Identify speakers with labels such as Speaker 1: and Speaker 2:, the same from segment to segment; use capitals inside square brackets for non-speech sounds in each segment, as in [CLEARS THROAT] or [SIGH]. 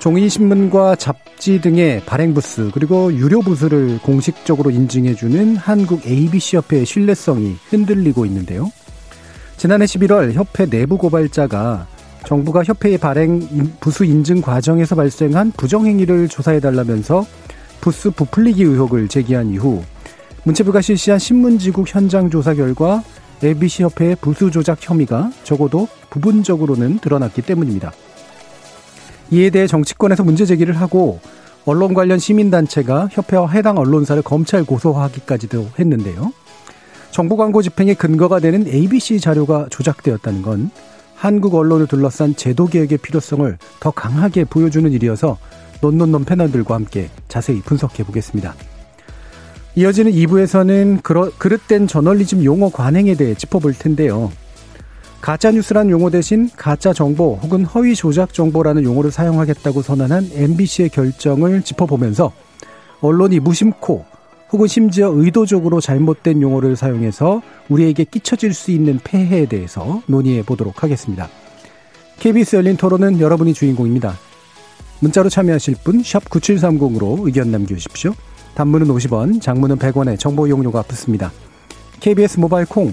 Speaker 1: 종이신문과 잡지 등의 발행부스 그리고 유료부스를 공식적으로 인증해주는 한국 ABC협회의 신뢰성이 흔들리고 있는데요. 지난해 11월 협회 내부 고발자가 정부가 협회의 발행 부수 인증 과정에서 발생한 부정행위를 조사해달라면서 부스 부풀리기 의혹을 제기한 이후 문체부가 실시한 신문지국 현장 조사 결과 ABC 협회의 부수 조작 혐의가 적어도 부분적으로는 드러났기 때문입니다. 이에 대해 정치권에서 문제 제기를 하고 언론 관련 시민단체가 협회와 해당 언론사를 검찰 고소하기까지도 했는데요. 정부 광고 집행의 근거가 되는 ABC 자료가 조작되었다는 건 한국 언론을 둘러싼 제도 개혁의 필요성을 더 강하게 보여주는 일이어서 논논논 패널들과 함께 자세히 분석해 보겠습니다. 이어지는 2부에서는 그릇된 저널리즘 용어 관행에 대해 짚어볼 텐데요. 가짜뉴스란 용어 대신 가짜 정보 혹은 허위 조작 정보라는 용어를 사용하겠다고 선언한 MBC의 결정을 짚어보면서 언론이 무심코 혹은 심지어 의도적으로 잘못된 용어를 사용해서 우리에게 끼쳐질 수 있는 폐해에 대해서 논의해 보도록 하겠습니다. KBS 열린 토론은 여러분이 주인공입니다. 문자로 참여하실 분 9730으로 의견 남겨주십시오. 단문은 50원, 장문은 100원에 정보 이용료가 붙습니다. KBS 모바일 콩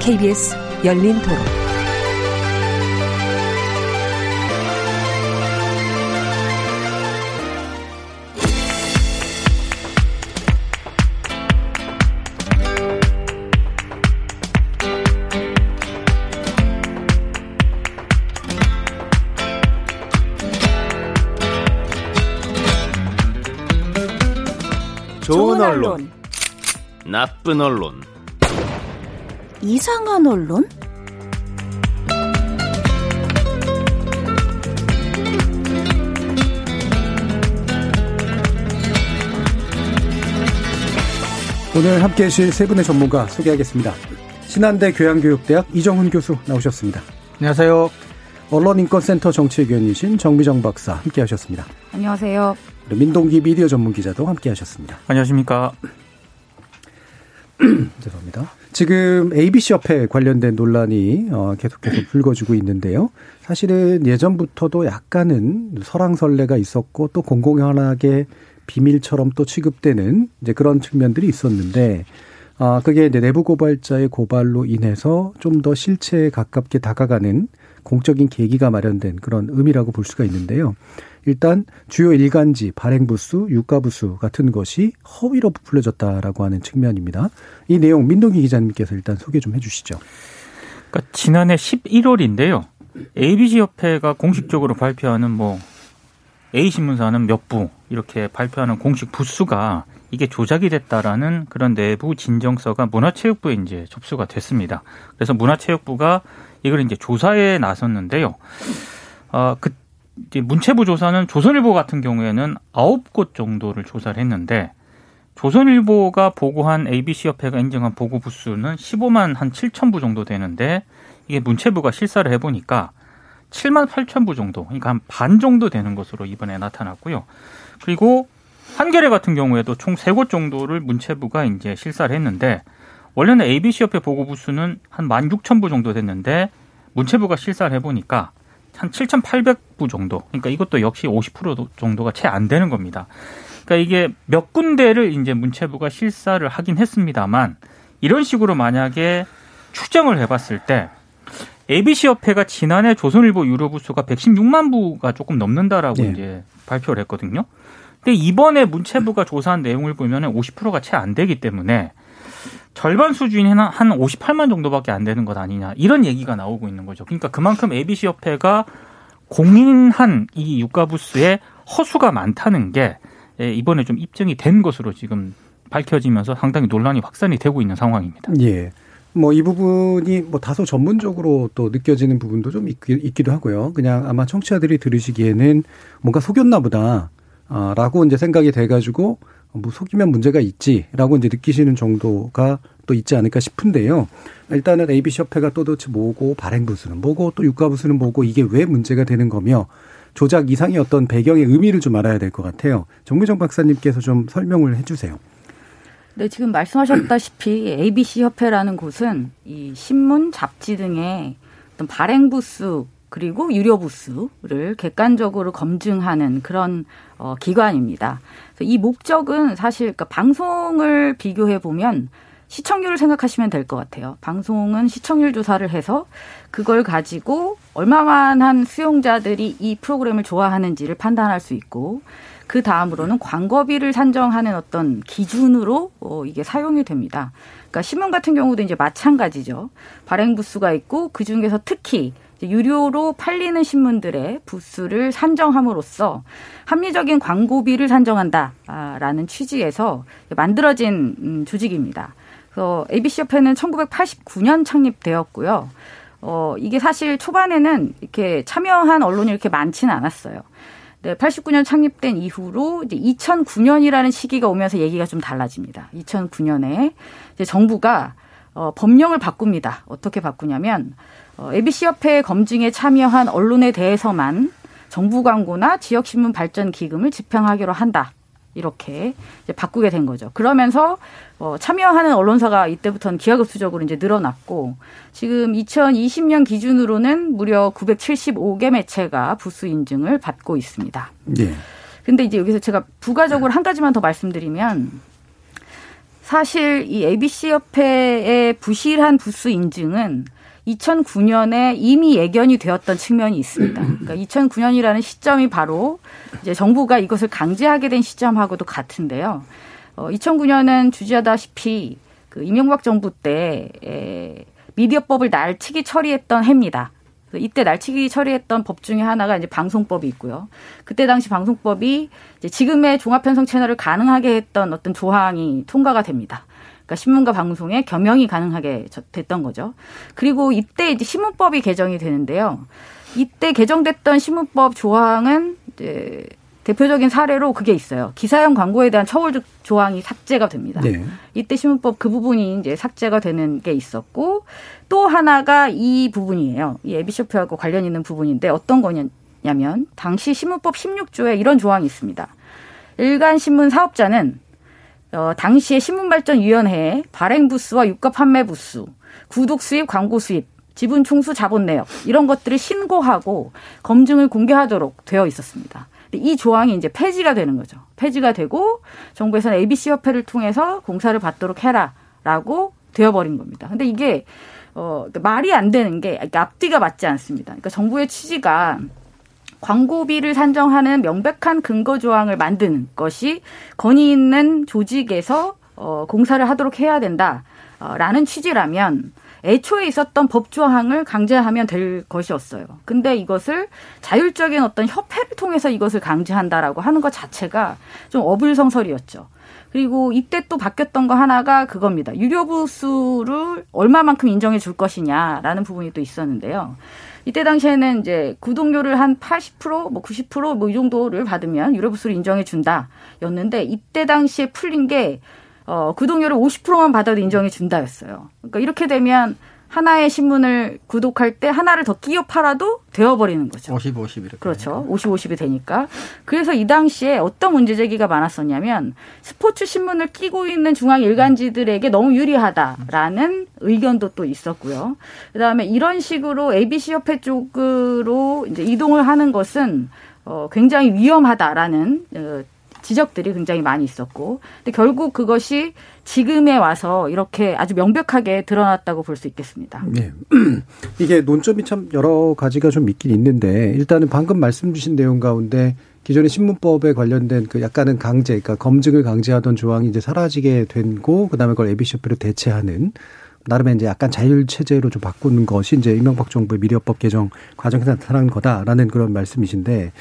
Speaker 2: KBS 열린 토론.
Speaker 1: 좋은 언론, 나쁜 언론. 이상한 언론? 오늘 함께 해주실 세 분의 전문가 소개하겠습니다. 신한대 교양교육대학 이정훈 교수 나오셨습니다.
Speaker 3: 안녕하세요.
Speaker 1: 언론인권센터 정치위원이신 정미정 박사 함께 하셨습니다.
Speaker 4: 안녕하세요.
Speaker 1: 민동기 미디어 전문 기자도 함께 하셨습니다.
Speaker 5: 안녕하십니까.
Speaker 1: [CLEARS THROAT] 죄송합니다. 지금 ABC 협회 관련된 논란이 어, 계속해서 [CLEARS THROAT] 불거지고 있는데요. 사실은 예전부터도 약간은 설랑설레가 있었고 또 공공연하게 비밀처럼 또 취급되는 이제 그런 측면들이 있었는데 아 그게 이제 내부 고발자의 고발로 인해서 좀 더 실체에 가깝게 다가가는 공적인 계기가 마련된 그런 의미라고 볼 수가 있는데요. 일단 주요 일간지, 발행부수, 유가부수 같은 것이 허위로 부풀려졌다라고 하는 측면입니다. 이 내용 민동기 기자님께서 일단 소개 좀 해주시죠.
Speaker 5: 그러니까 지난해 11월인데요. ABC 협회가 공식적으로 발표하는 뭐 A 신문사는 몇 부 이렇게 발표하는 공식 부수가 이게 조작이 됐다라는 그런 내부 진정서가 문화체육부에 이제 접수가 됐습니다. 그래서 문화체육부가 이걸 이제 조사에 나섰는데요. 어, 그 이제 문체부 조사는 조선일보 같은 경우에는 아홉 곳 정도를 조사를 했는데 조선일보가 보고한 ABC 협회가 인정한 보고 부수는 15만 한 7천 부 정도 되는데 이게 문체부가 실사를 해보니까 7만 8천 부 정도, 그러니까 한 반 정도 되는 것으로 이번에 나타났고요. 그리고 한겨레 같은 경우에도 총 세 곳 정도를 문체부가 이제 실사를 했는데 원래는 ABC 협회 보고 부수는 한만6천부 정도 됐는데 문체부가 실사를 해보니까 한 7,800부 정도. 그러니까 이것도 역시 50% 정도가 채 안 되는 겁니다. 그러니까 이게 몇 군데를 이제 문체부가 실사를 하긴 했습니다만 이런 식으로 만약에 추정을 해봤을 때 ABC 협회가 지난해 조선일보 유료 부수가 116만 부가 조금 넘는다라고 네. 이제 발표를 했거든요. 근데 이번에 문체부가 조사한 내용을 보면 은 50%가 채 안 되기 때문에 절반 수주인 한 58만 정도밖에 안 되는 것 아니냐 이런 얘기가 나오고 있는 거죠. 그러니까 그만큼 ABC 협회가 공인한 이 유가부스의 허수가 많다는 게 예, 이번에 좀 입증이 된 것으로 지금 밝혀지면서 상당히 논란이 확산이 되고 있는 상황입니다. 예.
Speaker 1: 뭐 이 부분이 뭐 다소 전문적으로 또 느껴지는 부분도 좀 있기, 도 하고요. 그냥 아마 청취자들이 들으시기에는 뭔가 속였나 보다. 아, 라고 이제 생각이 돼가지고 뭐 속이면 문제가 있지라고 이제 느끼시는 정도가 또 있지 않을까 싶은데요. 일단은 ABC 협회가 또 도대체 뭐고 발행 부수는 뭐고 또 유가 부수는 뭐고 이게 왜 문제가 되는 거며 조작 이상의 어떤 배경의 의미를 좀 알아야 될 것 같아요. 정무정 박사님께서 좀 설명을 해주세요.
Speaker 4: 네, 지금 말씀하셨다시피 ABC 협회라는 곳은 이 신문, 잡지 등의 어떤 발행 부수 그리고 유료 부수를 객관적으로 검증하는 그런 어, 기관입니다. 이 목적은 사실 그니까 방송을 비교해 보면 시청률을 생각하시면 될 것 같아요. 방송은 시청률 조사를 해서 그걸 가지고 얼마만한 수용자들이 이 프로그램을 좋아하는지를 판단할 수 있고 그 다음으로는 광고비를 산정하는 어떤 기준으로 어, 이게 사용이 됩니다. 그러니까 신문 같은 경우도 이제 마찬가지죠. 발행 부수가 있고 그 중에서 특히 유료로 팔리는 신문들의 부수를 산정함으로써 합리적인 광고비를 산정한다라는 취지에서 만들어진 음, 조직입니다. 그래서 ABC 협회는 1989년 창립되었고요. 어, 이게 사실 초반에는 이렇게 참여한 언론이 이렇게 많지는 않았어요. 네, 89년 창립된 이후로 이제 2009년이라는 시기가 오면서 얘기가 좀 달라집니다. 2009년에 이제 정부가 어, 법령을 바꿉니다. 어떻게 바꾸냐면 ABC협회 어, 검증에 참여한 언론에 대해서만 정부 광고나 지역신문 발전 기금을 집행하기로 한다. 이렇게 이제 바꾸게 된 거죠. 그러면서 어, 참여하는 언론사가 이때부터는 기하급수적으로 이제 늘어났고 지금 2020년 기준으로는 무려 975개 매체가 부수 인증을 받고 있습니다. 예. 근데 이제 여기서 제가 부가적으로 한 가지만 더 말씀드리면 사실 이 ABC 협회의 부실한 부수 인증은 2009년에 이미 예견이 되었던 측면이 있습니다. 그러니까 2009년이라는 시점이 바로 이제 정부가 이것을 강제하게 된 시점하고도 같은데요. 어, 2009년은 주지하다시피 그 이명박 정부 때 에, 미디어법을 날치기 처리했던 해입니다. 이때 날치기 처리했던 법 중에 하나가 이제 방송법이 있고요. 그때 당시 방송법이 이제 지금의 종합편성 채널을 가능하게 했던 어떤 조항이 통과가 됩니다. 그러니까 신문과 방송에겸영이 가능하게 됐던 거죠. 그리고 이때 이제 신문법이 개정이 되는데요. 이때 개정됐던 신문법 조항은 이제 대표적인 사례로 그게 있어요. 기사형 광고에 대한 처벌 조항이 삭제가 됩니다. 네. 이때 신문법 그 부분이 이제 삭제가 되는 게 있었고 또 하나가 이 부분이에요. 이 에비쇼프하고 관련 있는 부분인데 어떤 거냐면 당시 신문법 16조에 이런 조항이 있습니다. 일간 신문 사업자는 어, 당시에 신문발전위원회 발행 부스와 유가 판매 부스 구독 수입, 광고 수입, 지분 총수 자본 내역 이런 것들을 신고하고 검증을 공개하도록 되어 있었습니다. 이 조항이 이제 폐지가 되는 거죠. 폐지가 되고 정부에서는 ABC 협회를 통해서 공사를 받도록 해라라고 되어버린 겁니다. 근데 이게 어 말이 안 되는 게그러 그러니까 앞뒤가 맞지 않습니다. 그러니까 정부의 취지가 광고비를 산정하는 명백한 근거 조항을 만드는 것이 권위 있는 조직에서 어, 공사를 하도록 해야 된다라는 어, 취지라면 애초에 있었던 법 조항을 강제하면 될 것이었어요. 근데 이것을 자율적인 어떤 협회를 통해서 이것을 강제한다라고 하는 것 자체가 좀 어불성설이었죠. 그리고 이때 또 바뀌었던 거 하나가 그겁니다. 유료 부수를 얼마만큼 인정해 줄 것이냐라는 부분이 또 있었는데요. 이때 당시에는 이제 구독료를 한 80%, 뭐 90%뭐 이 정도를 받으면 유료부수를 인정해 준다였는데 이때 당시에 풀린 게 어, 구독료를 50%만 받아도 인정해 준다였어요. 그러니까 이렇게 되면 하나의 신문을 구독할 때 하나를 더 끼워 팔아도 되어버리는 거죠.
Speaker 1: 50, 50 이렇게.
Speaker 4: 그렇죠. 50, 50이 되니까. 그래서 이 당시에 어떤 문제 제기가 많았었냐면 스포츠 신문을 끼고 있는 중앙 일간지들에게 너무 유리하다라는 의견도 또 있었고요. 그다음에 이런 식으로 ABC 협회 쪽으로 이제 이동을 하는 것은 어, 굉장히 위험하다라는 어, 지적들이 굉장히 많이 있었고 근데 결국 그것이 지금에 와서 이렇게 아주 명백하게 드러났다고 볼 수 있겠습니다. 네.
Speaker 1: [CLEARS THROAT] 이게 논점이 참 여러 가지가 좀 있긴 있는데 일단은 방금 말씀 주신 내용 가운데 기존의 신문법에 관련된 그 약간은 강제, 그러니까 검증을 강제하던 조항이 이제 사라지게 된고 그다음에 그걸 에비 c p 로 대체하는 나름의 이제 약간 자율 체제로 좀 바꾸는 것이 이제 이명박 정부의 미디어법 개정 과정에서 나타난 거다라는 그런 말씀이신데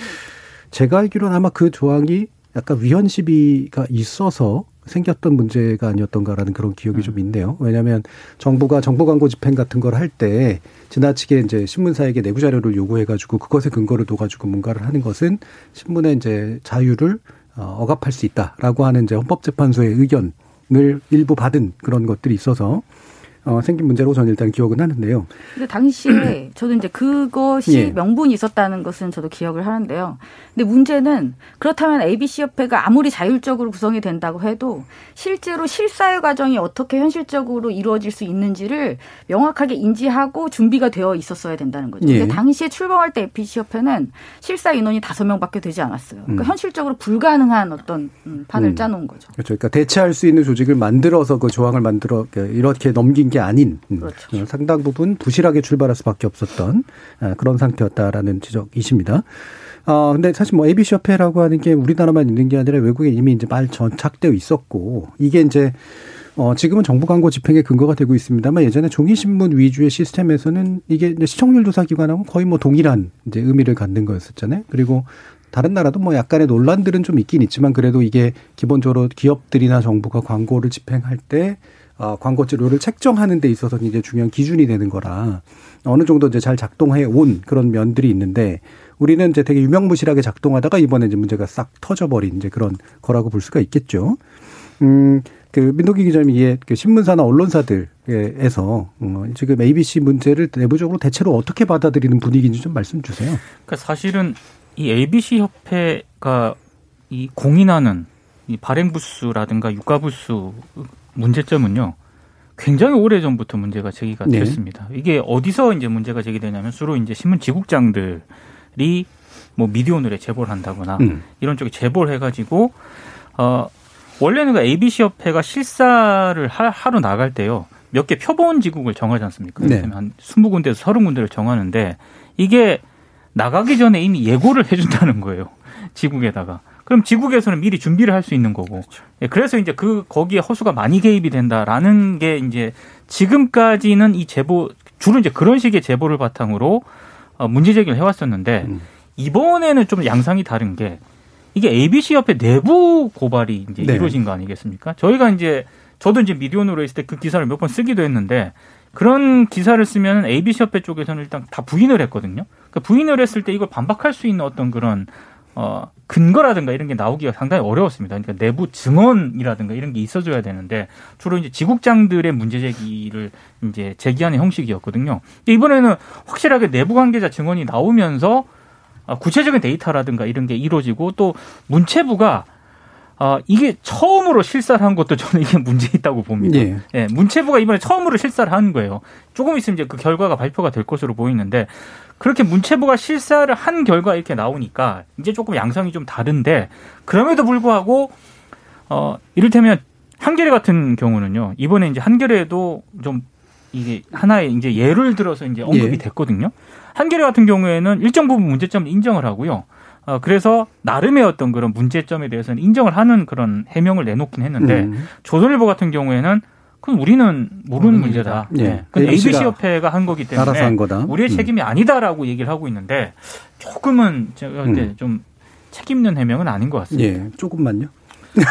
Speaker 1: 제가 알기로는 아마 그 조항이 약간 위헌 시비가 있어서 생겼던 문제가 아니었던가라는 그런 기억이 음. 좀 있네요. 왜냐하면 정부가 정보 광고 집행 같은 걸 할 때 지나치게 이제 신문사에게 내부 자료를 요구해가지고 그것에 근거를 둬가지고 뭔가를 하는 것은 신문의 이제 자유를 어, 억압할 수 있다라고 하는 이제 헌법재판소의 의견을 일부 받은 그런 것들이 있어서 어, 생긴 문제로 저는 일단 기억은 하는데요.
Speaker 4: 근데 당시에 [CLEARS THROAT] 저도 이제 그것이 예. 명분이 있었다는 것은 저도 기억을 하는데요. 근데 문제는 그렇다면 ABC 협회가 아무리 자율적으로 구성이 된다고 해도 실제로 실사의 과정이 어떻게 현실적으로 이루어질 수 있는지를 명확하게 인지하고 준비가 되어 있었어야 된다는 거죠. 예. 근데 당시에 출범할 때 ABC 협회는 실사 인원이 다섯 명밖에 되지 않았어요. 그러니까 음. 현실적으로 불가능한 어떤 음, 판을 음. 짜놓은
Speaker 1: 거죠. 그렇죠. 그러니까 대체할 수 있는 조직을 만들어서 그 조항을 만들어 이렇게 넘긴 게 아닌 음, 그렇죠. 어, 상당 부분 부실하게 출발할 수밖에 없었던 아, 그런 상태였다라는 지적이십니다. 아, 근데 사실 뭐 ABC 협회라고 하는 게 우리나라만 있는 게 아니라 외국에 이미 이제 말 전착되어 있었고 이게 이제 어, 지금은 정부 광고 집행의 근거가 되고 있습니다만 예전에 종이신문 위주의 시스템에서는 이게 시청률 조사 기관하고 거의 뭐 동일한 이제 의미를 갖는 거였었잖아요. 그리고 다른 나라도 뭐 약간의 논란들은 좀 있긴 있지만 그래도 이게 기본적으로 기업들이나 정부가 광고를 집행할 때 어, 광고료를 책정하는 데있어서 이제 중요한 기준이 되는 거라 어느 정도 이제 잘 작동해 온 그런 면들이 있는데 우리는 이제 되게 유명무실하게 작동하다가 이번에 이제 문제가 싹 터져버린 이제 그런 거라고 볼 수가 있겠죠. 음, 그 민동기 기자님이 이게 그 신문사나 언론사들에서 어, 지금 ABC 문제를 내부적으로 대체로 어떻게 받아들이는 분위기인지 좀 말씀 주세요.
Speaker 5: 그러니까 사실은 이 ABC 협회가 이 공인하는 이 발행부수라든가 유가부수 문제점은요. 굉장히 오래 전부터 문제가 제기가 네. 됐습니다. 이게 어디서 이제 문제가 제기되냐면 주로 이제 신문 지국장들이 뭐 미디어오늘에 제보를 한다거나 음. 이런 쪽에 제보를 해가지고 어 원래는 그 ABC 협회가 실사를 하, 러 나갈 때요 몇 개 표본 지국을 정하지 않습니까? 네. 한 스무 군데에서 서른 군데를 정하는데 이게 나가기 전에 이미 예고를 해준다는 거예요 지국에다가 그럼 지국에서는 미리 준비를 할 수 있는 거고. 그렇죠. 예, 그래서 이제 그 거기에 허수가 많이 개입이 된다라는 게 이제 지금까지는 이 제보 주로 이제 그런 식의 제보를 바탕으로 어, 문제 제기를 해왔었는데 음. 이번에는 좀 양상이 다른 게 이게 ABC 옆에 내부 고발이 이제 네. 이루어진 거 아니겠습니까? 저희가 이제 저도 이제 미디어노로 있을 때 그 기사를 몇 번 쓰기도 했는데 그런 기사를 쓰면 ABC 협회 쪽에서는 일단 다 부인을 했거든요. 그러니까 부인을 했을 때 이걸 반박할 수 있는 어떤 그런 어, 근거라든가 이런 게 나오기가 상당히 어려웠습니다. 그러니까 내부 증언이라든가 이런 게 있어줘야 되는데 주로 이제 지국장들의 문제 제기를 이제 제기하는 형식이었거든요. 이번에는 확실하게 내부 관계자 증언이 나오면서 아, 구체적인 데이터라든가 이런 게 이루어지고 또 문체부가 아, 이게 처음으로 실사를 한 것도 저는 이게 문제 있다고 봅니다. 예. 예. 문체부가 이번에 처음으로 실사를 한 거예요. 조금 있으면 이제 그 결과가 발표가 될 것으로 보이는데 그렇게 문체부가 실사를 한 결과 이렇게 나오니까 이제 조금 양상이 좀 다른데 그럼에도 불구하고 어 이를테면 한겨레 같은 경우는요 이번에 이제 한겨레도 좀 이게 하나의 이제 예를 들어서 이제 언급이 예. 됐거든요. 한겨레 같은 경우에는 일정 부분 문제점 인정을 하고요. 어, 그래서 나름의 어떤 그런 문제점에 대해서는 인정을 하는 그런 해명을 내놓긴 했는데 음. 조선일보 같은 경우에는 그럼 우리는 모르는 문제다. 네. 예. 네. 그 ABC 협회가 한 거기 때문에 한 우리의 음. 책임이 아니다라고 얘기를 하고 있는데 조금은 제가 음. 좀 책임있는 해명은 아닌 것 같습니다.
Speaker 1: 예. 조금만요.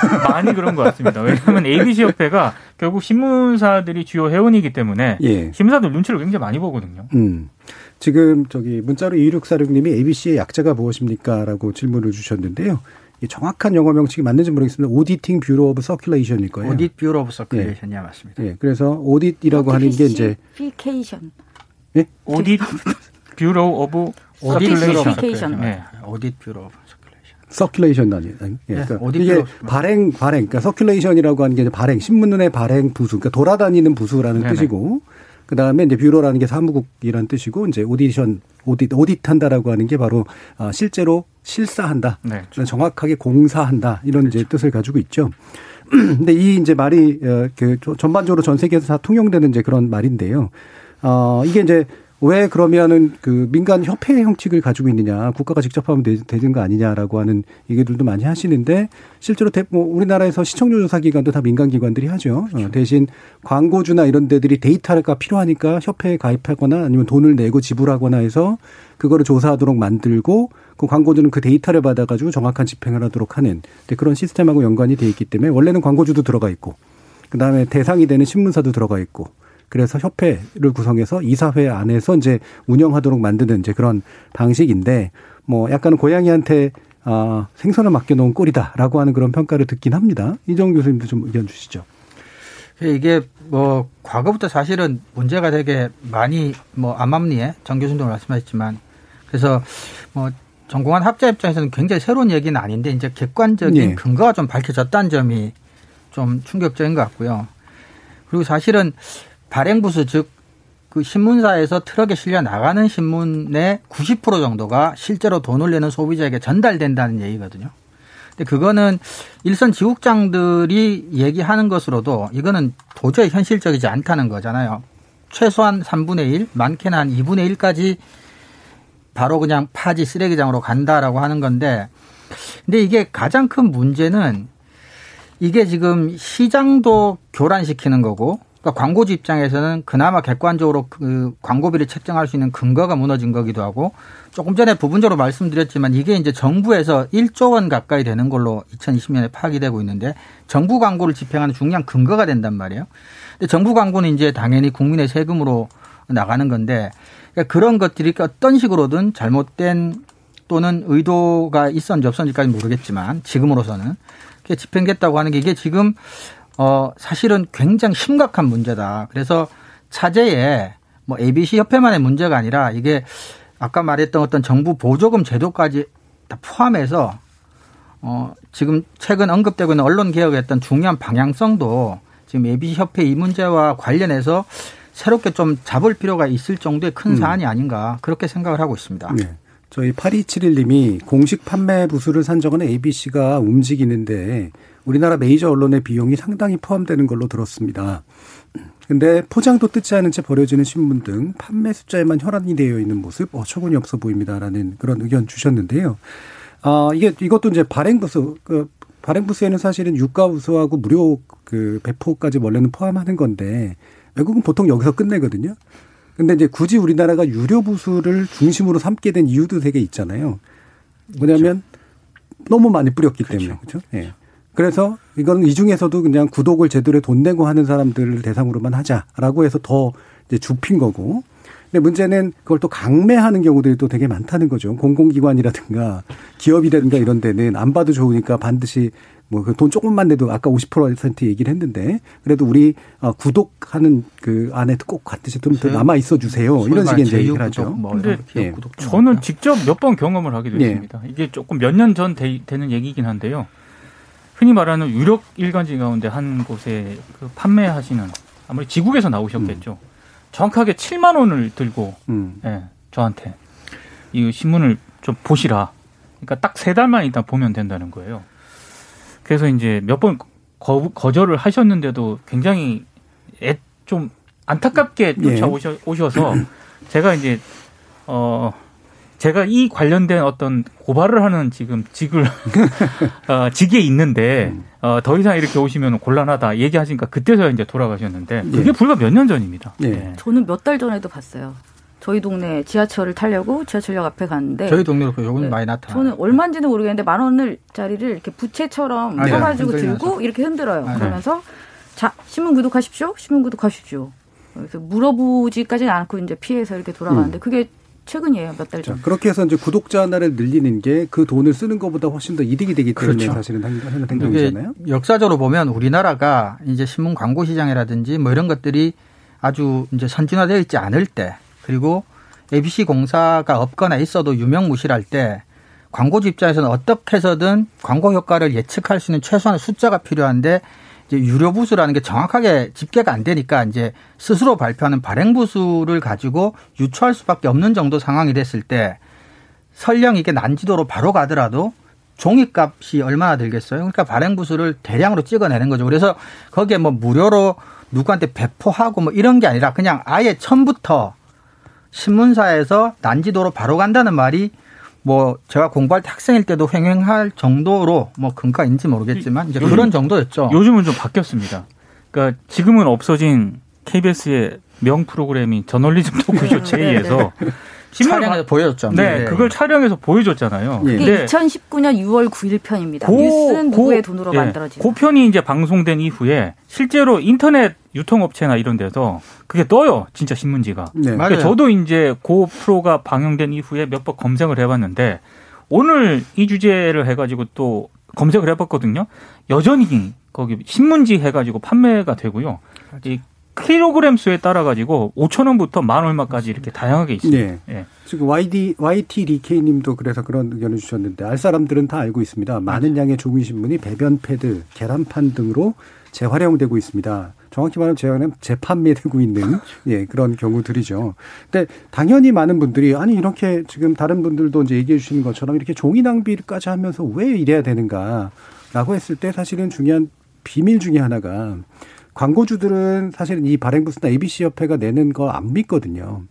Speaker 5: [LAUGHS] 많이 그런 것 같습니다. 왜냐하면 ABC [LAUGHS] 협회가 결국 신문사들이 주요 회원이기 때문에 예. 신문사들 눈치를 굉장히 많이 보거든요. 음.
Speaker 1: 지금 저기 문자로 2646님이 ABC의 약자가 무엇입니까라고 질문을 주셨는데요. 정확한 영어 명칭이 맞는지 모르겠습니다. 오디팅 뷰러 오브 서큘레이션일 거예요.
Speaker 5: 오딧 뷰로 오브 서큘레이션이 네. 맞습니다. 예. 네.
Speaker 1: 그래서 오디이라고 하는 게 이제 피케이션.
Speaker 5: 예? 오디뷰러 오브 서큘레이션. 예. 오디뷰러 오브
Speaker 1: 서큘레이션
Speaker 5: 아니에요. 예.
Speaker 1: 네, 그러니까 이게 발행 발행 그러니까 서큘레이션이라고 하는 게 이제 발행 신문의 발행 부수 그러니까 돌아다니는 부수라는 네네. 뜻이고 그다음에 이제 뷰러라는게 사무국이라는 뜻이고 이제 오디션 오디 오딧한다라고 하는 게 바로 아, 실제로 실사한다. 네, 정확하게 공사한다. 이런 그렇죠. 이제 뜻을 가지고 있죠. [CLEARS THROAT] 근데 이 이제 말이 어, 그 전반적으로 전 세계에서 다 통용되는 이제 그런 말인데요. 어, 이게 이제 왜 그러면은 그 민간 협회 형식을 가지고 있느냐 국가가 직접 하면 되, 되는 거 아니냐라고 하는 얘기들도 많이 하시는데 실제로 대, 뭐 우리나라에서 시청률 조사 기관도 다 민간 기관들이 하죠 어, 그렇죠. 대신 광고주나 이런 데들이 데이터가 필요하니까 협회에 가입하거나 아니면 돈을 내고 지불하거나 해서 그거를 조사하도록 만들고 그 광고주는 그 데이터를 받아가지고 정확한 집행을 하도록 하는 네, 그런 시스템하고 연관이 돼 있기 때문에 원래는 광고주도 들어가 있고 그다음에 대상이 되는 신문사도 들어가 있고 그래서 협회를 구성해서 이사회 안에서 이제 운영하도록 만드는 이제 그런 방식인데 뭐 약간은 고양이한테 아, 생선을 맡겨놓은 꼴이다라고 하는 그런 평가를 듣긴 합니다. 이정 교수님도 좀 의견 주시죠.
Speaker 3: 그 이게 뭐 과거부터 사실은 문제가 되게 많이 뭐 암암리에 정 교수님도 말씀하셨지만 그래서 뭐 전공한 학자 입장에서는 굉장히 새로운 얘기는 아닌데 이제 객관적인 예. 근거가 좀 밝혀졌다는 점이 좀 충격적인 것 같고요. 그리고 사실은 발행부수 즉 그 신문사에서 트럭에 실려 나가는 신문의 90% 정도가 실제로 돈을 내는 소비자에게 전달된다는 얘기거든요. 근데 그거는 일선 지국장들이 얘기하는 것으로도 이거는 도저히 현실적이지 않다는 거잖아요. 최소한 3분의 1, 많게는 한 2분의 1까지 바로 그냥 파지 쓰레기장으로 간다라고 하는 건데 근데 이게 가장 큰 문제는 이게 지금 시장도 교란시키는 거고 그러니까 광고주 입장에서는 그나마 객관적으로 그 광고비를 책정할 수 있는 근거가 무너진 거기도 하고 조금 전에 부분적으로 말씀드렸지만 이게 이제 정부에서 1조 원 가까이 되는 걸로 2020년에 파악이 되고 있는데 정부 광고를 집행하는 중요한 근거가 된단 말이에요. 근데 정부 광고는 이제 당연히 국민의 세금으로 나가는 건데 그러니까 그런 것들이 어떤 식으로든 잘못된 또는 의도가 있었는지 없었는지까지 모르겠지만 지금으로서는 집행됐다고 하는 게 이게 지금 어, 사실은 굉장히 심각한 문제다. 그래서 차제에 뭐 ABC 협회만의 문제가 아니라 이게 아까 말했던 어떤 정부 보조금 제도까지 다 포함해서 어, 지금 최근 언급되고 있는 언론 개혁의 어떤 중요한 방향성도 지금 ABC 협회 이 문제와 관련해서 새롭게 좀 잡을 필요가 있을 정도의 큰 음. 사안이 아닌가 그렇게 생각을 하고 있습니다. 네.
Speaker 1: 저희 8271님이 공식 판매 부수를 산 적은 ABC가 움직이는데 우리나라 메이저 언론의 비용이 상당히 포함되는 걸로 들었습니다. 근데 포장도 뜯지 않은 채 버려지는 신문 등 판매 숫자에만 혈안이 되어 있는 모습 어처구니 없어 보입니다라는 그런 의견 주셨는데요. 아, 이게 이것도 이제 발행 부수 그 발행 부수에는 사실은 유가 부수하고 무료 그 배포까지 원래는 포함하는 건데 외국은 보통 여기서 끝내거든요. 근데 이제 굳이 우리나라가 유료 부수를 중심으로 삼게 된 이유도 되게 있잖아요. 뭐냐면 그렇죠. 너무 많이 뿌렸기 그렇죠. 때문에 그렇죠. 예. 그렇죠. 그래서 이건이 중에서도 그냥 구독을 제대로 돈 내고 하는 사람들을 대상으로만 하자라고 해서 더 이제 좁힌 거고. 근데 문제는 그걸 또 강매하는 경우들이 또 되게 많다는 거죠. 공공기관이라든가 기업이라든가 이런 데는 안 봐도 좋으니까 반드시 뭐돈 그 조금만 내도 아까 50% 얘기를 했는데 그래도 우리 어, 구독하는 그 안에 꼭 같이 듯좀 네. 남아 있어 주세요. 이런 식의 이제 얘기를 하죠. 뭐 근데
Speaker 5: 예. 저는 직접 몇 번 경험을 하게 네. 됐습니다. 예. 이게 조금 몇 년 전 되는 얘기긴 한데요. 흔히 말하는 유력 일간지 가운데 한 곳에 그 판매하시는 아무리 지국에서 나오셨겠죠. 음. 정확하게 7만 원을 들고 음. 예, 저한테 이 신문을 좀 보시라. 그러니까 딱 세 달만 일단 보면 된다는 거예요. 그래서 이제 몇 번 거절을 하셨는데도 굉장히 애, 좀 안타깝게 음. 쫓아오셔서 예. [CLEARS THROAT] 제가 이제 어 제가 이 관련된 어떤 고발을 하는 지금 직을 [LAUGHS] 어, 직에 있는데 음. 어, 더 이상 이렇게 오시면 곤란하다 얘기하시니까 그때서야 이제 돌아가셨는데 예. 그게 예. 불과 몇 년 전입니다. 예. 네.
Speaker 4: 저는 몇 달 전에도 봤어요. 저희 동네 지하철을 타려고 지하철역 앞에 갔는데
Speaker 3: 저희 동네로 요건 그 네. 많이 나타나.
Speaker 4: 저는 얼마인지는 모르겠는데 만 원을짜리를 이렇게 부채처럼 아, 서가지고 네. 들고 이렇게 흔들어요. 아, 네. 그러면서 자 신문 구독하십시오. 신문 구독하십시오. 그래서 물어보지까지는 않고 이제 피해서 이렇게 돌아가는데 음. 그게 최근이에요 몇 달 전.
Speaker 1: 그렇게 해서 이제 구독자 하나를 늘리는 게 그 돈을 쓰는 것보다 훨씬 더 이득이 되기 때문에 그렇죠. 사실은 행동이잖아요.
Speaker 3: 역사적으로 보면 우리나라가 이제 신문 광고 시장이라든지 뭐 이런 것들이 아주 이제 선진화되어 있지 않을 때 그리고 ABC 공사가 없거나 있어도 유명무실할 때 광고주 입장에서는 어떻게 해서든 광고 효과를 예측할 수 있는 최소한의 숫자가 필요한데 이제 유료 부수라는 게 정확하게 집계가 안 되니까 이제 스스로 발표하는 발행 부수를 가지고 유추할 수밖에 없는 정도 상황이 됐을 때 설령 이게 난지도로 바로 가더라도 종이값이 얼마나 들겠어요? 그러니까 발행 부수를 대량으로 찍어내는 거죠. 그래서 거기에 뭐 무료로 누구한테 배포하고 뭐 이런 게 아니라 그냥 아예 처음부터 신문사에서 난지도로 바로 간다는 말이 뭐 제가 공부할 때 학생일 때도 횡행할 정도로 뭐근가인지 모르겠지만 이제 음. 그런 정도였죠.
Speaker 5: 요즘은 좀 바뀌었습니다. 그러니까 지금은 없어진 KBS의 명 프로그램인 저널리즘 토크쇼 제2에서
Speaker 3: 촬영해서
Speaker 5: 보여줬죠. 네, 네, 그걸 촬영해서 보여줬잖아요.
Speaker 4: 그게 2019년 6월 9일 편입니다. 고, 뉴스는 누구의 고, 돈으로 예. 만들어진?
Speaker 5: 그 편이 이제 방송된 이후에 실제로 인터넷 유통업체나 이런 데서 그게 떠요. 진짜 신문지가. 네. 그러니까 맞아요. 저도 이제 고 프로가 방영된 이후에 몇 번 검색을 해봤는데 오늘 이 주제를 해가지고 또 검색을 해봤거든요. 여전히 거기 신문지 해가지고 판매가 되고요. 이 킬로그램 수에 따라 가지고 5천 원부터 만 얼마까지 이렇게 다양하게 있습니다. 네.
Speaker 1: 예. 지금 YD, YTDK님도 그래서 그런 의견을 주셨는데 알 사람들은 다 알고 있습니다. 많은 양의 종이 신문이 배변 패드, 계란판 등으로 재활용되고 있습니다. 정확히 말하면 재판매되고 있는 예 그런 경우들이죠. 근데 당연히 많은 분들이 아니 이렇게 지금 다른 분들도 이제 얘기해 주시는 것처럼 이렇게 종이 낭비까지 하면서 왜 이래야 되는가라고 했을 때 사실은 중요한 비밀 중의 하나가 광고주들은 사실은 이 발행부스나 ABC 협회가 내는 거안 믿거든요.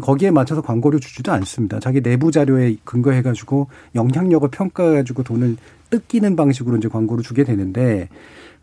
Speaker 1: 거기에 맞춰서 광고를 주지도 않습니다. 자기 내부 자료에 근거해가지고 영향력을 평가해가지고 돈을 뜯기는 방식으로 이제 광고를 주게 되는데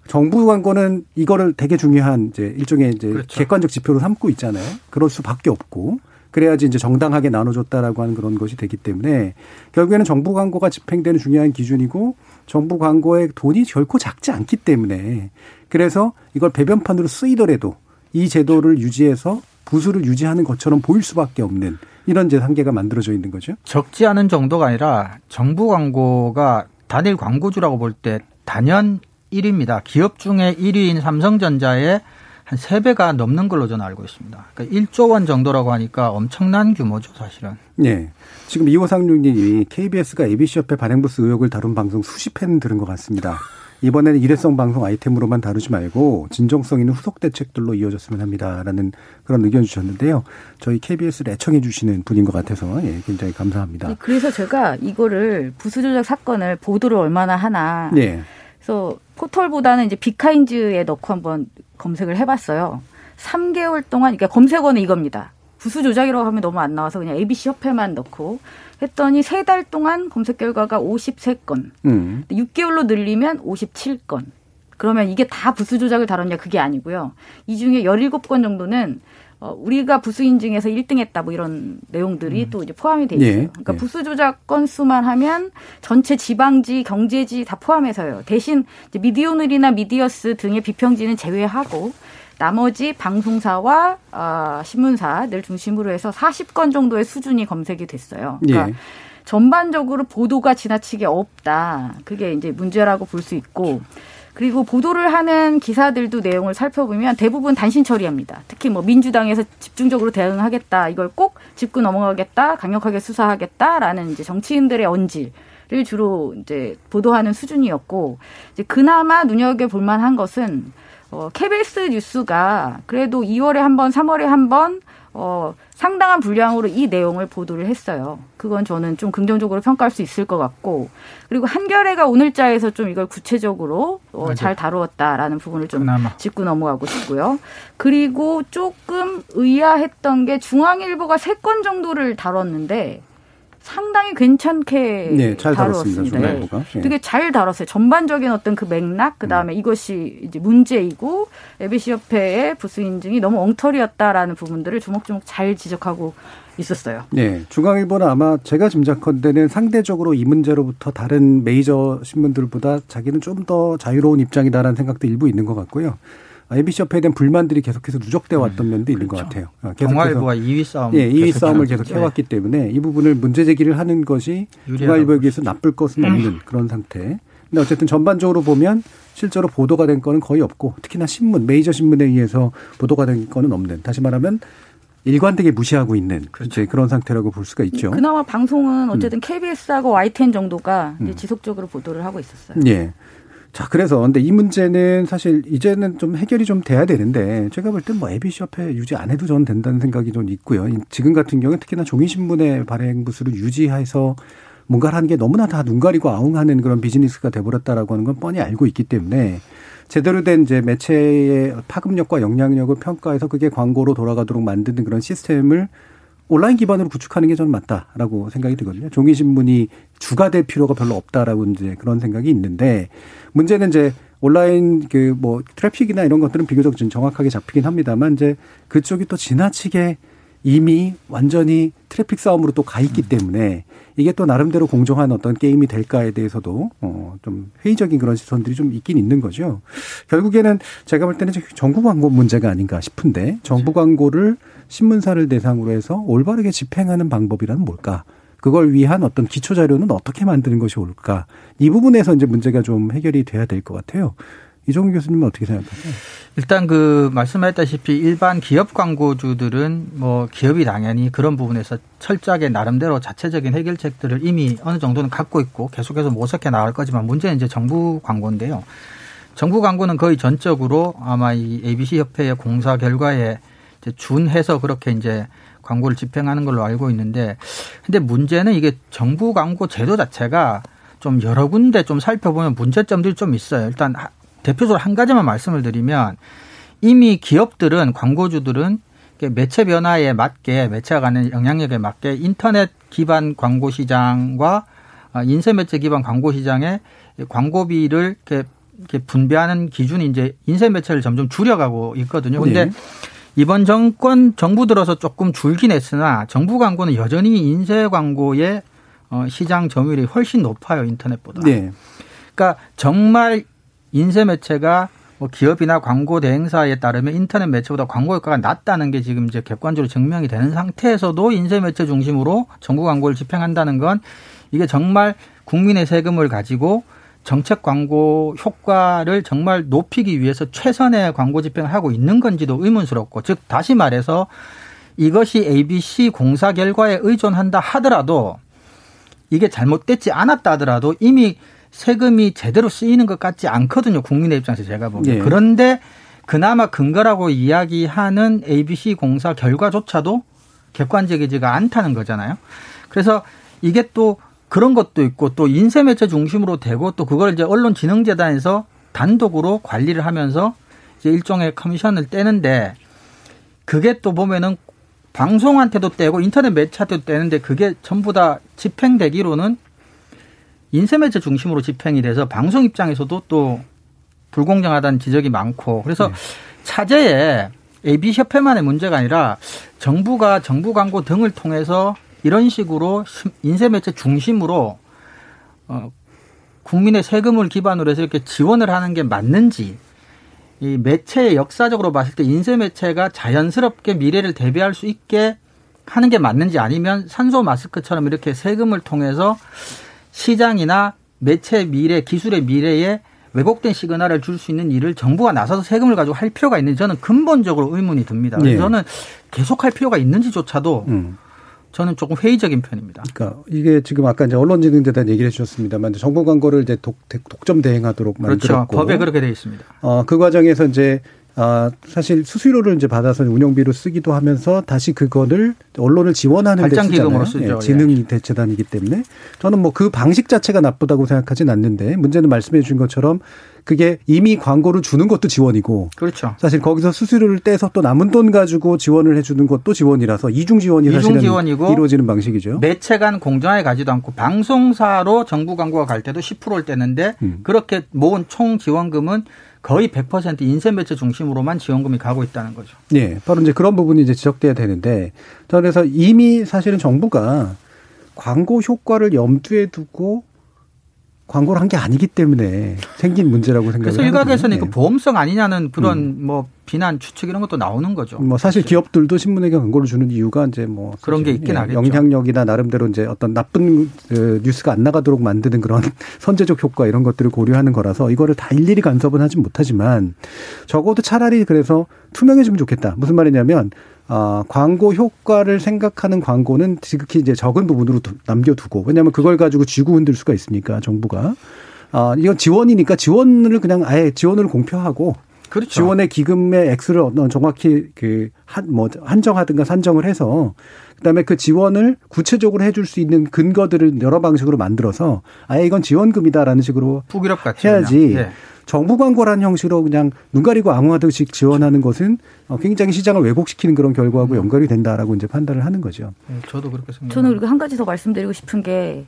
Speaker 1: 정부 광고는 이거를 되게 중요한 이제 일종의 이제 그렇죠. 객관적 지표로 삼고 있잖아요. 그럴 수밖에 없고 그래야지 이제 정당하게 나눠줬다라고 하는 그런 것이 되기 때문에 결국에는 정부 광고가 집행되는 중요한 기준이고 정부 광고의 돈이 결코 작지 않기 때문에 그래서 이걸 배변판으로 쓰이더라도 이 제도를 유지해서 부수를 유지하는 것처럼 보일 수밖에 없는 이런 제 한계가 만들어져 있는 거죠.
Speaker 3: 적지 않은 정도가 아니라 정부 광고가 단일 광고주라고 볼 때 단연 1위입니다. 기업 중에 1위인 삼성전자의 한 3배가 넘는 걸로 저는 알고 있습니다. 그러니까 1조 원 정도라고 하니까 엄청난 규모죠, 사실은.
Speaker 1: 네. 지금 이호상룡님이 KBS가 ABC협회 발행부스 의혹을 다룬 방송 수십 회는 들은 것 같습니다. 이번에는 일회성 방송 아이템으로만 다루지 말고 진정성 있는 후속 대책들로 이어졌으면 합니다라는 그런 의견 주셨는데요. 저희 KBS를 애청해 주시는 분인 것 같아서 예, 굉장히 감사합니다. 네,
Speaker 4: 그래서 제가 이거를 부수조작 사건을 보도를 얼마나 하나. 예. 그래서 포털보다는 이제 비카인즈에 넣고 한번 검색을 해봤어요. 3개월 동안 그러니까 검색어는 이겁니다. 부수 조작이라고 하면 너무 안 나와서 그냥 ABC 협회만 넣고 했더니 세 달 동안 검색 결과가 53건. 음. 6개월로 늘리면 57건. 그러면 이게 다 부수 조작을 다뤘냐 그게 아니고요. 이 중에 17건 정도는 어, 우리가 부수 인증에서 1등 했다 뭐 이런 내용들이 음. 또 이제 포함이 돼 있어요. 예. 그러니까 예. 부수 조작 건수만 하면 전체 지방지, 경제지 다 포함해서요. 대신 이제 미디오늘이나 미디어스 등의 비평지는 제외하고 나머지 방송사와 어, 신문사를 중심으로 해서 40건 정도의 수준이 검색이 됐어요. 예. 그러니까 예. 전반적으로 보도가 지나치게 없다. 그게 이제 문제라고 볼 수 있고 그리고 보도를 하는 기사들도 내용을 살펴보면 대부분 단신 처리합니다. 특히 뭐 민주당에서 집중적으로 대응하겠다. 이걸 꼭 짚고 넘어가겠다. 강력하게 수사하겠다라는 이제 정치인들의 언질. 을 주로 이제 보도하는 수준이었고 이제 그나마 눈여겨 볼 만한 것은 어, KBS 뉴스가 그래도 2월에 한 번, 3월에 한 번, 어, 상당한 분량으로 이 내용을 보도를 했어요. 그건 저는 좀 긍정적으로 평가할 수 있을 것 같고, 그리고 한겨레가 오늘자에서 좀 이걸 구체적으로 어, 아, 네. 잘 다루었다라는 부분을 좀 그나마. 짚고 넘어가고 싶고요. 그리고 조금 의아했던 게 중앙일보가 세 건 정도를 다뤘는데, 상당히 괜찮게 네, 잘 다루었습니다. 네. 예. 되게 잘 다뤘어요. 전반적인 어떤 그 맥락, 그 다음에 음. 이것이 이제 문제이고 ABC 협회의 부수 인증이 너무 엉터리였다라는 부분들을 조목조목 잘 지적하고 있었어요.
Speaker 1: 네, 중앙일보는 아마 제가 짐작컨대는 상대적으로 이 문제로부터 다른 메이저 신문들보다 자기는 좀 더 자유로운 입장이다라는 생각도 일부 있는 것 같고요. MBC 협회에 대한 불만들이 계속해서 누적돼 음, 왔던 면도 있는 그렇죠. 것 같아요.
Speaker 3: 동아일보가 어, 2위 싸움,
Speaker 1: 예, 2위 싸움을 계속 해왔기 때문에 이 부분을 문제 제기를 하는 것이 동아일보에 비해서 나쁠 것은 없는 음. 그런 상태. 근데 어쨌든 전반적으로 보면 실제로 보도가 된 거는 거의 없고 특히나 신문 메이저 신문에 의해서 보도가 된 거는 없는. 다시 말하면 일관되게 무시하고 있는 그렇죠. 그런 상태라고 볼 수가 있죠.
Speaker 4: 그나마 방송은 어쨌든 음. KBS하고 YTN 정도가 음. 지속적으로 보도를 하고 있었어요. 예.
Speaker 1: 자, 그래서 근데 이 문제는 사실 이제는 좀 해결이 좀 돼야 되는데 제가 볼 땐뭐 a 비 c 협회 유지 안 해도 저는 된다는 생각이 좀 있고요. 지금 같은 경우는 특히나 종이신문의 발행 부수를 유지해서 뭔가를 하는 게 너무나 다 눈 가리고 아웅하는 그런 비즈니스가 돼버렸다라고 하는 건 뻔히 알고 있기 때문에 제대로 된 이제 매체의 파급력과 영향력을 평가해서 그게 광고로 돌아가도록 만드는 그런 시스템을 온라인 기반으로 구축하는 게 저는 맞다라고 생각이 들거든요. 종이 신문이 주가 될 필요가 별로 없다라고 이제 그런 생각이 있는데 문제는 이제 온라인 그 뭐 트래픽이나 이런 것들은 비교적 좀 정확하게 잡히긴 합니다만 이제 그쪽이 또 지나치게 이미 완전히 트래픽 싸움으로 또 가 있기 때문에 이게 또 나름대로 공정한 어떤 게임이 될까에 대해서도 어좀 회의적인 그런 시선들이 좀 있긴 있는 거죠. 결국에는 제가 볼 때는 정부 광고 문제가 아닌가 싶은데 정부 그렇죠. 광고를 네. 신문사를 대상으로 해서 올바르게 집행하는 방법이란 뭘까? 그걸 위한 어떤 기초 자료는 어떻게 만드는 것이 옳을까? 이 부분에서 이제 문제가 좀 해결이 돼야 될 것 같아요. 이종규 교수님은 어떻게 생각하세요?
Speaker 3: 일단 그 말씀하셨다시피 일반 기업 광고주들은 뭐 기업이 당연히 그런 부분에서 철저하게 나름대로 자체적인 해결책들을 이미 어느 정도는 갖고 있고 계속해서 모색해 나갈 거지만 문제는 이제 정부 광고인데요. 정부 광고는 거의 전적으로 아마 이 ABC 협회의 공사 결과에 이제 준해서 그렇게 이제 광고를 집행하는 걸로 알고 있는데 근데 문제는 이게 정부 광고 제도 자체가 좀 여러 군데 좀 살펴보면 문제점들이 좀 있어요. 일단 대표적으로 한 가지만 말씀을 드리면 이미 기업들은 광고주들은 매체 변화에 맞게 매체가 가는 영향력에 맞게 인터넷 기반 광고 시장과 어, 인쇄 매체 기반 광고 시장의 광고비를 이렇게 분배하는 기준이 이제 인쇄 매체를 점점 줄여가고 있거든요. 근데 네. 이번 정권 정부 들어서 조금 줄긴 했으나 정부 광고는 여전히 인쇄 광고의 어, 시장 점유율이 훨씬 높아요 인터넷보다. 네. 그러니까 정말 인쇄 매체가 뭐 기업이나 광고 대행사에 따르면 인터넷 매체보다 광고 효과가 낮다는 게 지금 이제 객관적으로 증명이 되는 상태에서도 인쇄 매체 중심으로 정부 광고를 집행한다는 건 이게 정말 국민의 세금을 가지고 정책 광고 효과를 정말 높이기 위해서 최선의 광고 집행을 하고 있는 건지도 의문스럽고 즉 다시 말해서 이것이 ABC 공사 결과에 의존한다 하더라도 이게 잘못됐지 않았다 하더라도 이미 세금이 제대로 쓰이는 것 같지 않거든요. 국민의 입장에서 제가 보기에. 네. 예. 그런데 그나마 근거라고 이야기하는 ABC 공사 결과조차도 객관적이지가 않다는 거잖아요. 그래서 이게 또 그런 것도 있고 또 인쇄 매체 중심으로 되고 또 그걸 이제 언론진흥재단에서 단독으로 관리를 하면서 이제 일종의 커미션을 떼는데 그게 또 보면은 방송한테도 떼고 인터넷 매체한테도 떼는데 그게 전부 다 집행되기로는 인쇄 매체 중심으로 집행이 돼서 방송 입장에서도 또 불공정하다는 지적이 많고 그래서 네. 차제에 AB 협회만의 문제가 아니라 정부가 정부 광고 등을 통해서 이런 식으로 인쇄 매체 중심으로 어, 국민의 세금을 기반으로 해서 이렇게 지원을 하는 게 맞는지 이 매체의 역사적으로 봤을 때 인쇄 매체가 자연스럽게 미래를 대비할 수 있게 하는 게 맞는지 아니면 산소 마스크처럼 이렇게 세금을 통해서 시장이나 매체 미래, 기술의 미래에 왜곡된 시그널을 줄 수 있는 일을 정부가 나서서 세금을 가지고 할 필요가 있는지 저는 근본적으로 의문이 듭니다. 네. 저는 계속 할 필요가 있는지조차도 음. 저는 조금 회의적인 편입니다.
Speaker 1: 그러니까 이게 지금 아까 이제 언론지능에 대한 얘기를 해주셨습니다만 정보 광고를 이제 독, 독점 대행하도록 그렇죠. 만들었고
Speaker 3: 법에 그렇게 되어 있습니다.
Speaker 1: 어, 그 과정에서 이제 아, 사실 수수료를 이제 받아서 운영비로 쓰기도 하면서 다시 그거를 언론을 지원하는 데 쓰잖아요. 쓰죠. 예, 예, 지능 대체단이기 때문에 저는 뭐 그 방식 자체가 나쁘다고 생각하진 않는데 문제는 말씀해 주신 것처럼 그게 이미 광고를 주는 것도 지원이고 그렇죠. 사실 거기서 수수료를 떼서 또 남은 돈 가지고 지원을 해 주는 것도 지원이라서 이중 지원이 이 사실은 지원이고 이루어지는 방식이죠.
Speaker 3: 매체 간 공정하게 가지도 않고 방송사로 정부 광고가 갈 때도 10%를 떼는데 음. 그렇게 모은 총 지원금은 거의 100%인센 매체 중심으로만 지원금이 가고 있다는 거죠.
Speaker 1: 네, 바로 이제 그런 부분이 이제 지적돼야 되는데 저는 그래서 이미 사실은 정부가 광고 효과를 염두에 두고 광고를 한 게 아니기 때문에 생긴 문제라고 생각을 그래서
Speaker 3: 일각에서는 그 보험성 아니냐는 그런 음. 뭐 비난 추측 이런 것도 나오는 거죠.
Speaker 1: 뭐 사실, 사실. 기업들도 신문에게 광고를 주는 이유가 이제 뭐
Speaker 3: 그런 게 있긴 예, 하겠죠.
Speaker 1: 영향력이나 나름대로 이제 어떤 나쁜 그 뉴스가 안 나가도록 만드는 그런 [LAUGHS] 선제적 효과 이런 것들을 고려하는 거라서 이거를 다 일일이 간섭은 하진 못하지만 적어도 차라리 그래서 투명해지면 좋겠다. 무슨 말이냐면 어, 광고 효과를 생각하는 광고는 지극히 이제 적은 부분으로 두, 남겨두고 왜냐하면 그걸 가지고 쥐고 흔들 수가 있으니까 정부가 아, 이건 지원이니까 지원을 그냥 아예 지원을 공표하고 그렇죠. 지원의 기금의 액수를 어떤 정확히 그 한 뭐 한정하든가 산정을 해서 그다음에 그 지원을 구체적으로 해줄 수 있는 근거들을 여러 방식으로 만들어서 아예 이건 지원금이다라는 식으로 해야지. 네. 정부 광고라는 형식으로 그냥 눈 가리고 아무 하듯이 지원하는 것은 어, 굉장히 시장을 왜곡시키는 그런 결과하고 연결이 된다라고 이제 판단을 하는 거죠.
Speaker 3: 음, 저도 그렇게 생각합니다. 저는 그리고 한 가지 더 말씀드리고 싶은 게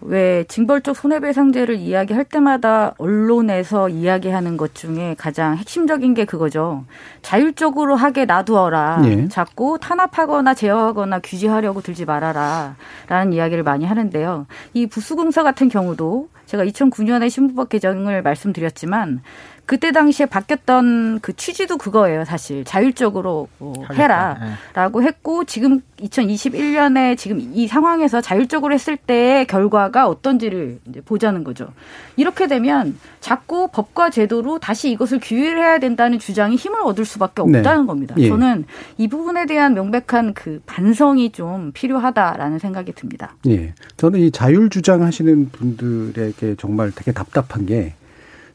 Speaker 3: 왜 징벌적 손해배상제를 이야기할 때마다 언론에서 이야기하는 것 중에 가장 핵심적인 게 그거죠.
Speaker 4: 자율적으로 하게 놔두어라. 예. 자꾸 탄압하거나 제어하거나 규제하려고 들지 말아라. 라는 이야기를 많이 하는데요. 이 부수공사 같은 경우도 제가 2009년에 신부법 개정을 말씀드렸지만 그때 당시에 바뀌었던 그 취지도 그거예요, 사실. 자율적으로 뭐 해라라고 예. 했고 지금 2021년에 지금 이 상황에서 자율적으로 했을 때의 결과가 어떤지를 이제 보자는 거죠. 이렇게 되면 자꾸 법과 제도로 다시 이것을 규율해야 된다는 주장이 힘을 얻을 수밖에 네. 없다는 네. 겁니다. 예. 저는 이 부분에 대한 명백한 그 반성이 좀 필요하다라는 생각이 듭니다. 예.
Speaker 1: 저는 이 자율 주장하시는 분들에게 정말 되게 답답한 게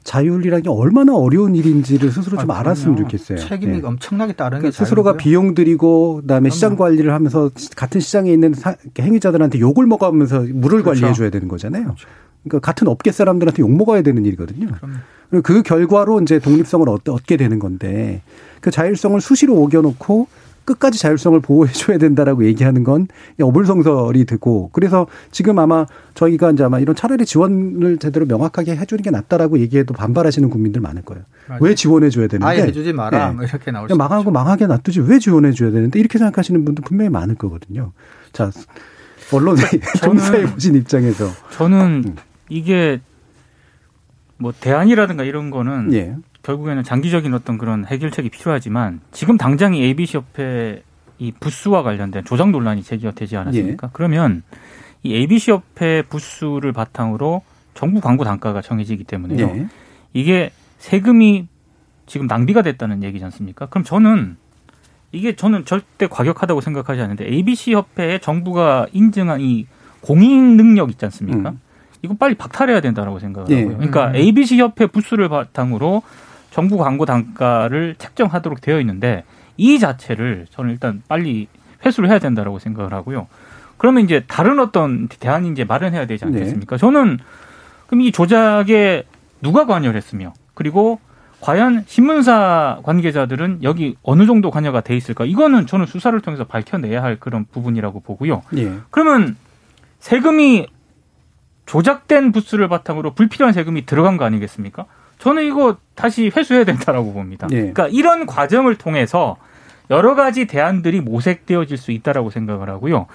Speaker 1: 자율이라는 게 얼마나 어려운 일인지를 스스로 좀 아, 알았으면 좋겠어요.
Speaker 3: 책임이 네. 엄청나게 따르는 그러니까
Speaker 1: 스스로가 비용 들이고 그다음에 그럼요. 시장 관리를 하면서 같은 시장에 있는 행위자들한테 욕을 먹으면서 물을 그렇죠. 관리해 줘야 되는 거잖아요. 그렇죠. 그러니까 같은 업계 사람들한테 욕 먹어야 되는 일이거든요. 그럼요. 리고그 결과로 이제 독립성을 얻게 되는 건데 그 자율성을 수시로 오겨놓고 끝까지 자율성을 보호해줘야 된다라고 얘기하는 건 어불성설이 되고 그래서 지금 아마 저희가 이제 아마 이런 차라리 지원을 제대로 명확하게 해주는 게 낫다라고 얘기해도 반발하시는 국민들 많을 거예요. 맞아요. 왜 지원해줘야 되는데? 아예
Speaker 3: 해주지 마라 네. 뭐 이렇게 나올 수
Speaker 1: 망하고 있죠. 망하게 놔두지 왜 지원해줘야 되는데 이렇게 생각하시는 분들 분명히 많을 거거든요. 자 언론의 존사에 [LAUGHS] 보신 입장에서
Speaker 5: 저는 음. 이게 뭐 대안이라든가 이런 거는 예. 결국에는 장기적인 어떤 그런 해결책이 필요하지만 지금 당장 이 ABC 협회 이부스와 관련된 조작 논란이 제기되지 가 않았습니까? 예. 그러면 이 ABC 협회 부스를 바탕으로 정부 광고 단가가 정해지기 때문에요. 예. 이게 세금이 지금 낭비가 됐다는 얘기지 않습니까? 그럼 저는 이게 저는 절대 과격하다고 생각하지 않는데 ABC 협회에 정부가 인증한 이 공인 능력 있지 않습니까? 음. 이거 빨리 박탈해야 된다라고 생각을 예. 하고요. 그러니까 음. ABC 협회 부스를 바탕으로 정부 광고 단가를 책정하도록 되어 있는데 이 자체를 저는 일단 빨리 회수를 해야 된다라고 생각을 하고요. 그러면 이제 다른 어떤 대안이 제 마련해야 되지 않겠습니까? 네. 저는 그럼 이 조작에 누가 관여를 했으며 그리고 과연 신문사 관계자들은 여기 어느 정도 관여가 돼 있을까? 이거는 저는 수사를 통해서 밝혀내야 할 그런 부분이라고 보고요. 예. 그러면 세금이 조작된 부스를 바탕으로 불필요한 세금이 들어간 거 아니겠습니까? 저는 이거 다시 회수해야 된다라고 봅니다. 예. 그러니까 이런 과정을 통해서 여러 가지 대안들이 모색되어질 수 있다라고 생각을 하고요.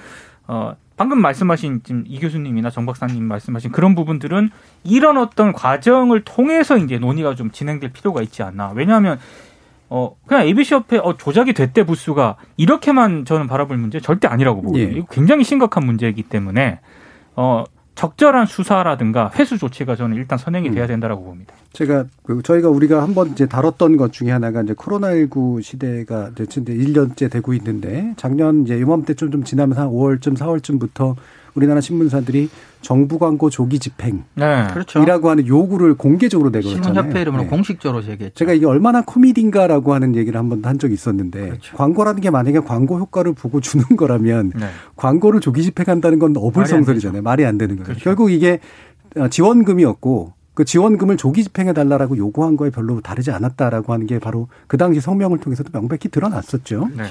Speaker 5: 어, 방금 말씀하신 지금 이 교수님이나 정 박사님 말씀하신 그런 부분들은 이런 어떤 과정을 통해서 이제 논의가 좀 진행될 필요가 있지 않나. 왜냐하면 어 그냥 ABC 협회 어 조작이 됐대 부수가 이렇게만 저는 바라볼 문제 절대 아니라고 보거든요. 예. 이거 굉장히 심각한 문제이기 때문에 어 적절한 수사라든가 회수 조치가 저는 일단 선행이 돼야 음. 된다라고 봅니다.
Speaker 1: 제가 그 저희가 우리가 한번 이제 다뤘던 것 중에 하나가 이제 코로나19 시대가 이제 1년째 되고 있는데 작년 이제 이맘때쯤좀 지나면서 한 5월쯤 4월쯤부터 우리나라 신문사들이 정부 광고 조기 집행. 네. 그렇죠. 이라고 하는 요구를 공개적으로 내걸었잖아요. 신문협회
Speaker 3: 이름으로 네. 공식적으로 제기했죠.
Speaker 1: 제가 이게 얼마나 코미디인가라고 하는 얘기를 한 번도 한 적이 있었는데 그렇죠. 광고라는 게 만약에 광고 효과를 보고 주는 거라면 네. 광고를 조기 집행한다는 건 어불성설이잖아요. 말이 안 되는 거예요. 그렇죠. 결국 이게 어, 지원금이었고 그 지원금을 조기 집행해 달라라고 요구한 거에 별로 다르지 않았다라고 하는 게 바로 그 당시 성명을 통해서도 명백히 드러났었죠. 네.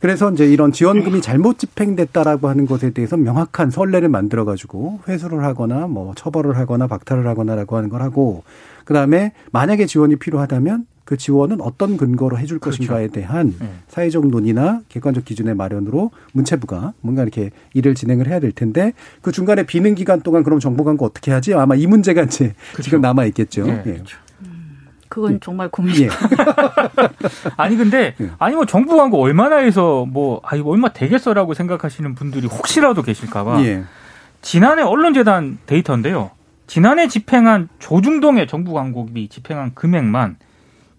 Speaker 1: 그래서 이제 이런 지원금이 네. 잘못 집행됐다라고 하는 것에 대해서 명확한 선례를 만들어 가지고 회수를 하거나 뭐 처벌을 하거나 박탈을 하거나라고 하는 걸 하고 그다음에 만약에 지원이 필요하다면 그 지원은 어떤 근거로 해줄 그렇죠. 것인가에 대한 네. 사회적 논의나 객관적 기준의 마련으로 문체부가 뭔가 이렇게 일을 진행을 해야 될 텐데 그 중간에 비는 기간 동안 그럼 정보 광고 어떻게 하지? 아마 이 문제가 이제 그렇죠. 지금 남아 있겠죠. 네, 예. 그렇죠. 예.
Speaker 4: 그건 예. 정말 고민이에요.
Speaker 5: 예. [LAUGHS] 아니 근데 예. 아니 뭐 정부 광고 얼마나 해서 뭐아 이거 얼마 되겠어라고 생각하시는 분들이 혹시라도 계실까봐 예. 지난해 언론재단 데이터인데요. 지난해 집행한 조중동의 정부 광고비 집행한 금액만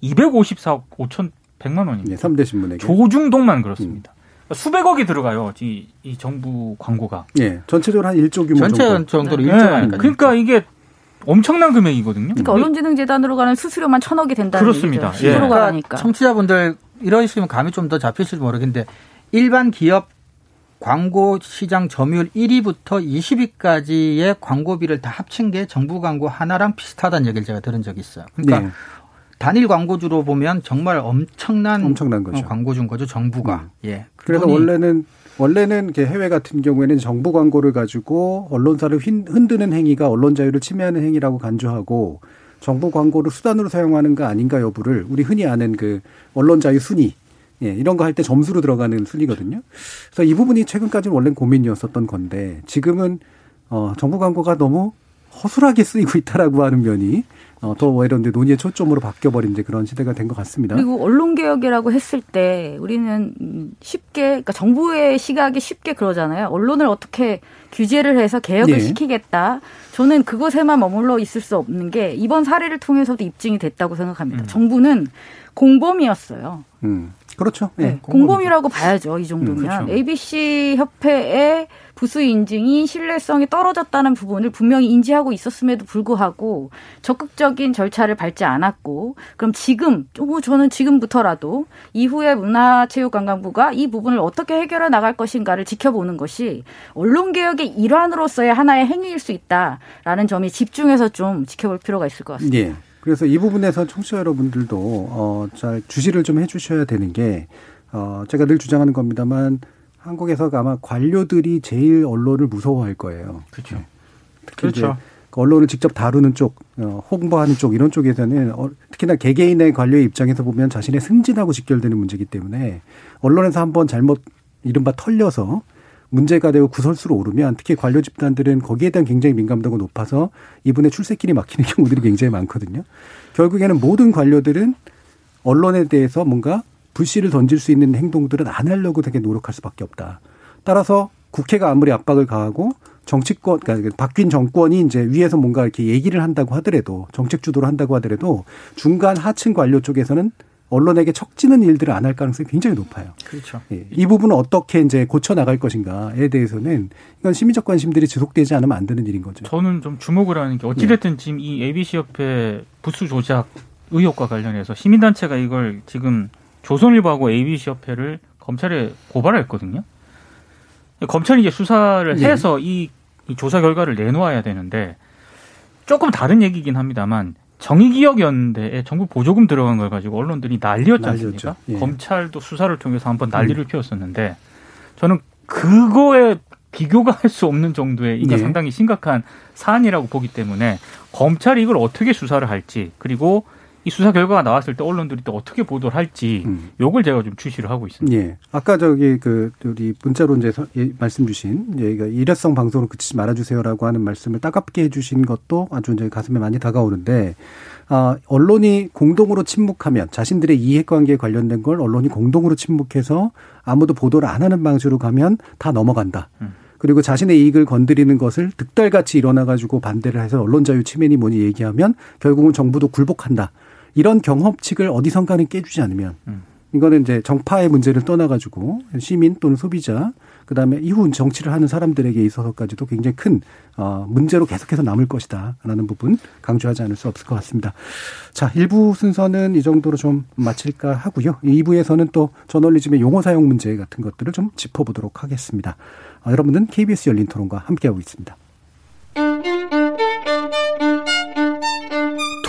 Speaker 5: 254억 5,100만 원입니다. 예,
Speaker 1: 3대 신문에
Speaker 5: 조중동만 그렇습니다. 음. 그러니까 수백억이 들어가요. 이, 이 정부 광고가.
Speaker 1: 예. 전체적으로 한 1조 규모 전체 정도. 정도로
Speaker 5: 네. 예. 1조 네. 그러니까 이게 엄청난 금액이거든요.
Speaker 4: 그러니까 네. 언론진흥재단으로 가는 수수료만 천억이 된다는 그렇습니다. 얘기죠. 예.
Speaker 3: 그러니까 청취자분들 이러 식이면 감이 좀 더 잡힐지도 모르겠는데 일반 기업 광고 시장 점유율 1위부터 20위까지의 광고비를 다 합친 게 정부 광고 하나랑 비슷하다는 얘기를 제가 들은 적이 있어요. 그러니까 네. 단일 광고주로 보면 정말 엄청난, 엄청난 거죠. 어, 광고주인 거죠 정부가. 음. 예.
Speaker 1: 그래서 원래는 원래는 해외 같은 경우에는 정부 광고를 가지고 언론사를 흔드는 행위가 언론 자유를 침해하는 행위라고 간주하고 정부 광고를 수단으로 사용하는 거 아닌가 여부를 우리 흔히 아는 그 언론 자유 순위 예, 이런 거 할 때 점수로 들어가는 순위거든요. 그래서 이 부분이 최근까지는 원래 고민이었었던 건데 지금은 어, 정부 광고가 너무 허술하게 쓰이고 있다라고 하는 면이 어, 더 이런 데 논의의 초점으로 바뀌어버린 그런 시대가 된 것 같습니다.
Speaker 4: 그리고 언론개혁이라고 했을 때 우리는 쉽게, 그러니까 정부의 시각이 쉽게 그러잖아요. 언론을 어떻게 규제를 해서 개혁을 네. 시키겠다. 저는 그것에만 머물러 있을 수 없는 게 이번 사례를 통해서도 입증이 됐다고 생각합니다. 음. 정부는 공범이었어요. 음.
Speaker 1: 그렇죠.
Speaker 4: 예, 네, 네. 공범이라고 봐야죠. 이 정도면. 음, 그렇죠. ABC 협회에 부수 인증이 신뢰성이 떨어졌다는 부분을 분명히 인지하고 있었음에도 불구하고 적극적인 절차를 밟지 않았고 그럼 지금 저는 지금부터라도 이후에 문화체육관광부가 이 부분을 어떻게 해결해 나갈 것인가를 지켜보는 것이 언론 개혁의 일환으로서의 하나의 행위일 수 있다라는 점이 집중해서 좀 지켜볼 필요가 있을 것 같습니다. 예.
Speaker 1: 그래서 이 부분에서 청취자 여러분들도 어, 잘 주시를 좀 해주셔야 되는 게 어, 제가 늘 주장하는 겁니다만 한국에서 아마 관료들이 제일 언론을 무서워할 거예요. 그렇죠. 네. 그렇죠. 그 언론을 직접 다루는 쪽, 어, 홍보하는 쪽 이런 쪽에서는 어, 특히나 개개인의 관료의 입장에서 보면 자신의 승진하고 직결되는 문제이기 때문에 언론에서 한번 잘못 이른바 털려서 문제가 되고 구설수로 오르면 특히 관료 집단들은 거기에 대한 굉장히 민감도가 높아서 이분의 출세길이 막히는 [LAUGHS] 경우들이 굉장히 많거든요. 결국에는 모든 관료들은 언론에 대해서 뭔가 불씨를 던질 수 있는 행동들은 안 하려고 되게 노력할 수밖에 없다. 따라서 국회가 아무리 압박을 가하고 정치권 그러니까 바뀐 정권이 이제 위에서 뭔가 이렇게 얘기를 한다고 하더라도 정책 주도를 한다고 하더라도 중간 하층 관료 쪽에서는 언론에게 척지는 일들을 안 할 가능성이 굉장히 높아요. 그렇죠. 예, 이 부분은 어떻게 이제 고쳐 나갈 것인가에 대해서는 이건 시민적 관심들이 지속되지 않으면 안 되는 일인 거죠.
Speaker 5: 저는 좀 주목을 하는 게 어찌됐든 예. 지금 이 ABC 협회 부수 조작 의혹과 관련해서 시민단체가 이걸 지금 조선일보하고 ABC 협회를 검찰에 고발했거든요. 검찰이 이제 수사를 네. 해서 이, 이, 조사 결과를 내놓아야 되는데 조금 다른 얘기긴 합니다만 정의기억연대에 정부 보조금 들어간 걸 가지고 언론들이 난리였지 않습니까? 예. 검찰도 수사를 통해서 한번 음. 난리를 음. 피웠었는데 저는 그거에 비교가 할 수 없는 정도의 이게 예. 상당히 심각한 사안이라고 보기 때문에 검찰이 이걸 어떻게 수사를 할지 그리고 이 수사 결과가 나왔을 때 언론들이 또 어떻게 보도를 할지 요걸 음. 제가 좀 주시를 하고 있습니다. 예.
Speaker 1: 아까 저기 그 우리 문자로 이제 말씀 주신 얘가 예, 일회성 방송으로 그치지 말아 주세요라고 하는 말씀을 따갑게 해 주신 것도 아주 이제 가슴에 많이 다가오는데 아, 언론이 공동으로 침묵하면 자신들의 이해관계에 관련된 걸 언론이 공동으로 침묵해서 아무도 보도를 안 하는 방식으로 가면 다 넘어간다. 음. 그리고 자신의 이익을 건드리는 것을 득달같이 일어나가지고 반대를 해서 언론 자유 침해니 뭐니 얘기하면 결국은 정부도 굴복한다. 이런 경험칙을 어디선가는 깨주지 않으면 음. 이거는 이제 정파의 문제를 떠나가지고 시민 또는 소비자 그다음에 이후 정치를 하는 사람들에게 있어서까지도 굉장히 큰 어, 문제로 계속해서 남을 것이다라는 부분 강조하지 않을 수 없을 것 같습니다. 자, 1부 순서는 이 정도로 좀 마칠까 하고요. 2부에서는 또 저널리즘의 용어 사용 문제 같은 것들을 좀 짚어보도록 하겠습니다. 아, 여러분은 KBS 열린 토론과 함께하고 있습니다.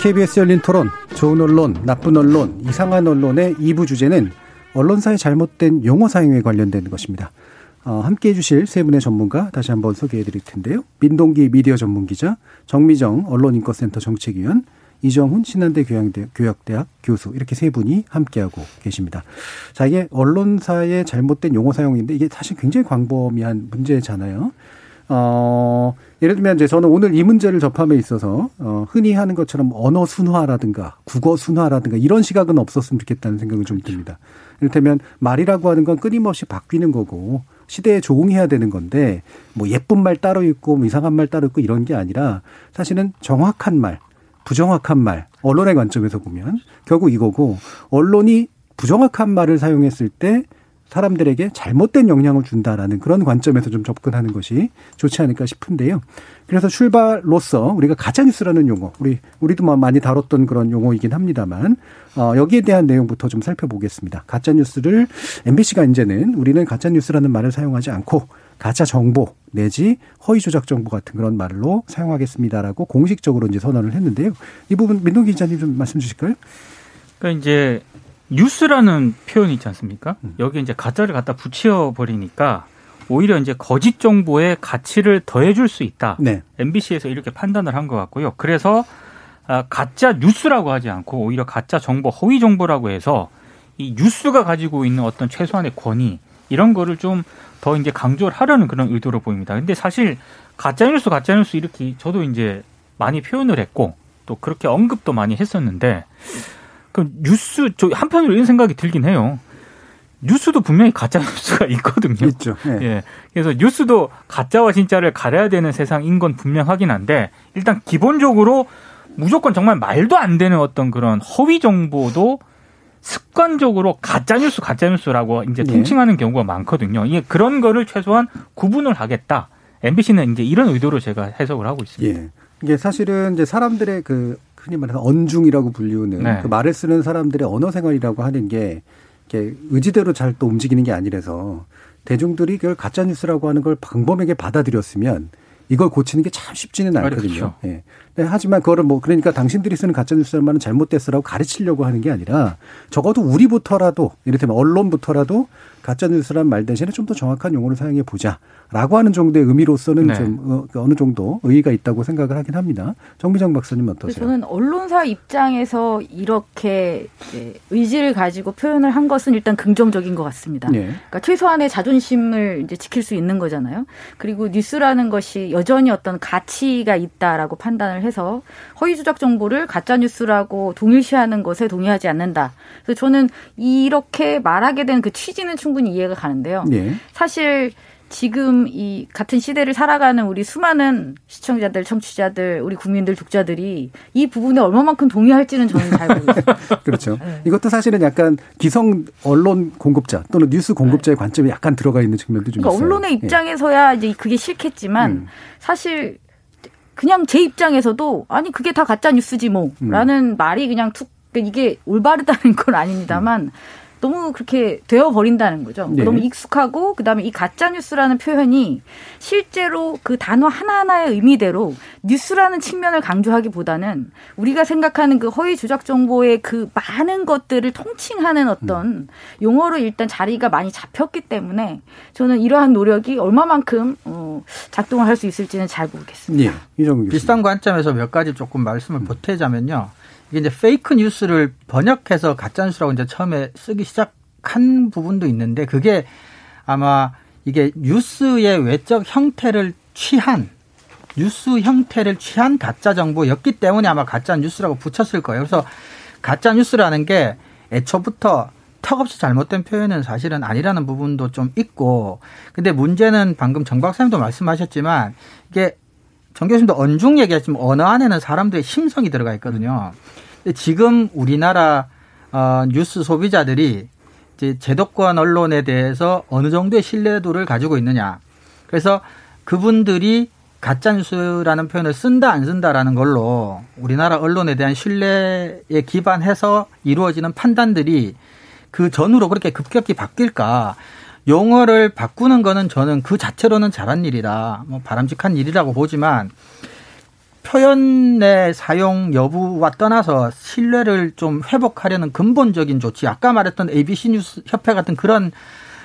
Speaker 1: KBS 열린 토론, 좋은 언론, 나쁜 언론, 이상한 언론의 2부 주제는 언론사의 잘못된 용어 사용에 관련된 것입니다. 어, 함께 해주실 세 분의 전문가 다시 한번 소개해 드릴 텐데요. 민동기 미디어 전문기자, 정미정 언론인권센터 정책위원, 이정훈 신한대 교양대, 교역대학 교수 이렇게 세 분이 함께하고 계십니다. 자 이게 언론사의 잘못된 용어 사용인데 이게 사실 굉장히 광범위한 문제잖아요. 어, 예를 들면 이제 저는 오늘 이 문제를 접함에 있어서 어, 흔히 하는 것처럼 언어 순화라든가 국어 순화라든가 이런 시각은 없었으면 좋겠다는 생각을 좀 듭니다. 이를테면 말이라고 하는 건 끊임없이 바뀌는 거고 시대에 조응해야 되는 건데 뭐 예쁜 말 따로 있고 뭐 이상한 말 따로 있고 이런 게 아니라 사실은 정확한 말 부정확한 말, 언론의 관점에서 보면 결국 이거고 언론이 부정확한 말을 사용했을 때 사람들에게 잘못된 영향을 준다라는 그런 관점에서 좀 접근하는 것이 좋지 않을까 싶은데요. 그래서 출발로서 우리가 가짜뉴스라는 용어, 우리, 우리도 많이 다뤘던 그런 용어이긴 합니다만, 어, 여기에 대한 내용부터 좀 살펴보겠습니다. 가짜뉴스를 MBC가 이제는 우리는 가짜뉴스라는 말을 사용하지 않고 가짜 정보 내지 허위 조작 정보 같은 그런 말로 사용하겠습니다라고 공식적으로 이제 선언을 했는데요. 이 부분 민동기 기자님 좀 말씀 주실까요?
Speaker 5: 그러니까 이제 뉴스라는 표현이 있지 않습니까? 음. 여기 이제 가짜를 갖다 붙여 버리니까 오히려 이제 거짓 정보의 가치를 더해줄 수 있다. 네. MBC에서 이렇게 판단을 한 것 같고요. 그래서 아, 가짜 뉴스라고 하지 않고 오히려 가짜 정보, 허위 정보라고 해서 이 뉴스가 가지고 있는 어떤 최소한의 권위 이런 거를 좀더 이제 강조를 하려는 그런 의도로 보입니다. 근데 사실 가짜뉴스 가짜뉴스 이렇게 저도 이제 많이 표현을 했고 또 그렇게 언급도 많이 했었는데 그 뉴스 저 한편으로 이런 생각이 들긴 해요. 뉴스도 분명히 가짜 뉴스가 [LAUGHS] 있거든요. 있죠. 네. 예. 그래서 뉴스도 가짜와 진짜를 가려야 되는 세상인 건 분명하긴 한데 일단 기본적으로 무조건 정말 말도 안 되는 어떤 그런 허위 정보도 습관적으로 가짜 뉴스 가짜 뉴스라고 이제 네. 통칭하는 경우가 많거든요. 이게 그런 거를 최소한 구분을 하겠다. MBC는 이제 이런 의도로 제가 해석을 하고 있습니다. 예.
Speaker 1: 이게 사실은 이제 사람들의 그 흔히 말해서 언중이라고 불리우는 네. 그 말을 쓰는 사람들의 언어 생활이라고 하는 게이게 의지대로 잘 또 움직이는 게 아니라서 대중들이 그걸 가짜 뉴스라고 하는 걸광범하게 받아들였으면 이걸 고치는 게 참 쉽지는 않거든요. 예. 그렇죠. 네. 네, 하지만 그거를 뭐 그러니까 당신들이 쓰는 가짜뉴스라 말은 잘못됐어라고 가르치려고 하는 게 아니라 적어도 우리부터라도 이를테면 언론부터라도 가짜뉴스란 말 대신에 좀 더 정확한 용어를 사용해 보자라고 하는 정도의 의미로서는 네. 좀 어, 그 어느 정도 의의가 있다고 생각을 하긴 합니다. 정비정 박사님 어떠세요?
Speaker 4: 저는 언론사 입장에서 이렇게 예, 의지를 가지고 표현을 한 것은 일단 긍정적인 것 같습니다. 네. 그러니까 최소한의 자존심을 이제 지킬 수 있는 거잖아요. 그리고 뉴스라는 것이 여전히 어떤 가치가 있다라고 판단을 해서 허위 조작 정보를 가짜 뉴스라고 동일시하는 것에 동의하지 않는다. 그래서 저는 이렇게 말하게 된 그 취지는 충분히 이해가 가는데요. 예. 사실 지금 이 같은 시대를 살아가는 우리 수많은 시청자들, 청취자들, 우리 국민들, 독자들이 이 부분에 얼마만큼 동의할지는 저는 잘 모르겠어요.
Speaker 1: [LAUGHS] 그렇죠. 네. 이것도 사실은 약간 기성 언론 공급자 또는 뉴스 공급자의 네. 관점이 약간 들어가 있는 측면도 좀 그러니까 있어요.
Speaker 4: 언론의 예. 입장에서야 예. 이제 그게 싫겠지만 음. 사실 그냥 제 입장에서도 아니 그게 다 가짜 뉴스지 뭐라는 음. 말이 그냥 툭 이게 올바르다는 건 아닙니다만 음. 너무 그렇게 되어 버린다는 거죠. 네. 너무 익숙하고 그다음에 이 가짜 뉴스라는 표현이 실제로 그 단어 하나하나의 의미대로 뉴스라는 측면을 강조하기보다는 우리가 생각하는 그 허위 조작 정보의 그 많은 것들을 통칭하는 어떤 음. 용어로 일단 자리가 많이 잡혔기 때문에 저는 이러한 노력이 얼마만큼 어 작동을 할 수 있을지는 잘 모르겠습니다. 네.
Speaker 3: 비슷한 관점에서 몇 가지 조금 말씀을 음. 보태자면요. 음. 이게 이제 페이크 뉴스를 번역해서 가짜 뉴스라고 이제 처음에 쓰기 시작한 부분도 있는데 그게 아마 이게 뉴스의 외적 형태를 취한 뉴스 형태를 취한 가짜 정보였기 때문에 아마 가짜 뉴스라고 붙였을 거예요. 그래서 가짜 뉴스라는 게 애초부터 턱없이 잘못된 표현은 사실은 아니라는 부분도 좀 있고 근데 문제는 방금 정 박사님도 말씀하셨지만 이게 정 교수님도 언중 얘기하지만 언어 안에는 사람들의 심성이 들어가 있거든요. 음. 지금 우리나라 어, 뉴스 소비자들이 이제 제도권 언론에 대해서 어느 정도의 신뢰도를 가지고 있느냐. 그래서 그분들이 가짜 뉴스라는 표현을 쓴다 안 쓴다라는 걸로 우리나라 언론에 대한 신뢰에 기반해서 이루어지는 판단들이 그 전후로 그렇게 급격히 바뀔까? 용어를 바꾸는 거는 저는 그 자체로는 잘한 일이다. 뭐 바람직한 일이라고 보지만 표현의 사용 여부와 떠나서 신뢰를 좀 회복하려는 근본적인 조치, 아까 말했던 ABC 뉴스 협회 같은 그런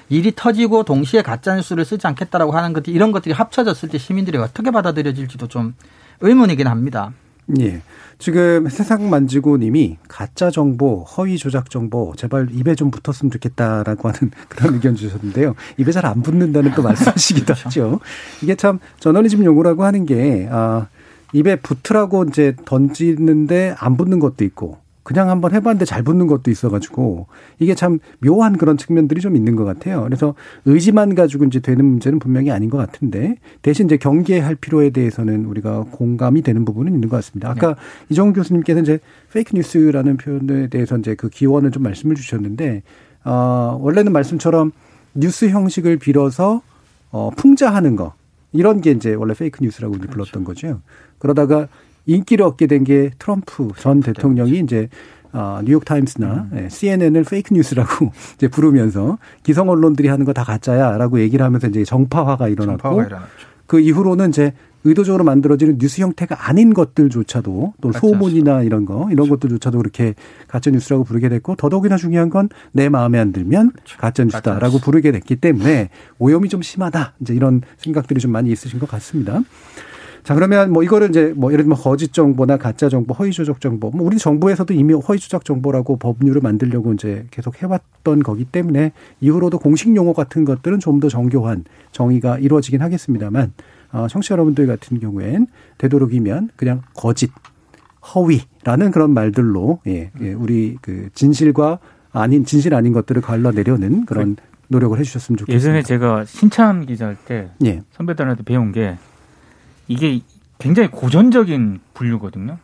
Speaker 3: 일이 터지고 동시에 가짜 뉴스를 쓰지 않겠다라고 하는 것들 이런 것들이 합쳐졌을 때 시민들이 어떻게 받아들여질지도 좀 의문이긴 합니다.
Speaker 1: 예. 지금 세상 만지고 님이 가짜 정보, 허위 조작 정보 제발 입에 좀 붙었으면 좋겠다라고 하는 [LAUGHS] 그런 의견 주셨는데요. 입에 잘 안 붙는다는 또 말씀하시기도 [LAUGHS] 그렇죠. 하죠. 이게 참 저널리즘 용어라고 하는 게 아, 어, 입에 붙으라고 이제 던지는데 안 붙는 것도 있고 그냥 한번 해봤는데 잘 붙는 것도 있어가지고 이게 참 묘한 그런 측면들이 좀 있는 것 같아요. 그래서 의지만 가지고 이제 되는 문제는 분명히 아닌 것 같은데 대신 이제 경계할 필요에 대해서는 우리가 공감이 되는 부분은 있는 것 같습니다. 아까 네. 이종 교수님께서 이제 페이크 뉴스라는 표현에 대해서 이제 그 기원을 좀 말씀을 주셨는데 어 원래는 말씀처럼 뉴스 형식을 빌어서 어 풍자하는 거 이런 게 이제 원래 페이크 뉴스라고 그렇죠. 불렀던 거죠. 그러다가 인기를 얻게 된 게 트럼프 전 대통령이 네. 이제 아, 뉴욕타임스나 음. 예, CNN을 페이크 뉴스라고 [LAUGHS] 이제 부르면서 기성 언론들이 하는 거 다 가짜야라고 얘기를 하면서 이제 정파화가 일어났고 정파화가 그 이후로는 이제 의도적으로 만들어지는 뉴스 형태가 아닌 것들조차도 또 소문이나 이런 거 이런 그렇죠. 것들조차도 그렇게 가짜 뉴스라고 부르게 됐고 더더욱이나 중요한 건 내 마음에 안 들면 그렇죠. 가짜 뉴스다라고 부르게 됐기 때문에 오염이 좀 심하다 이제 이런 생각들이 좀 많이 있으신 것 같습니다. 자 그러면 뭐 이거를 이제 뭐 예를 들면 거짓 정보나 가짜 정보, 허위 조작 정보, 뭐 우리 정부에서도 이미 허위 조작 정보라고 법률을 만들려고 이제 계속 해왔던 거기 때문에 이후로도 공식 용어 같은 것들은 좀 더 정교한 정의가 이루어지긴 하겠습니다만 어, 청취자 여러분들 같은 경우엔 되도록이면 그냥 거짓, 허위라는 그런 말들로 예, 예 음. 우리 그 진실과 아닌 진실 아닌 것들을 갈라내려는 그런 네. 노력을 해주셨으면 좋겠습니다. 예전에
Speaker 5: 제가 신참 기자할 때 예. 선배들한테 배운 게 이게 굉장히 고전적인 분류거든요.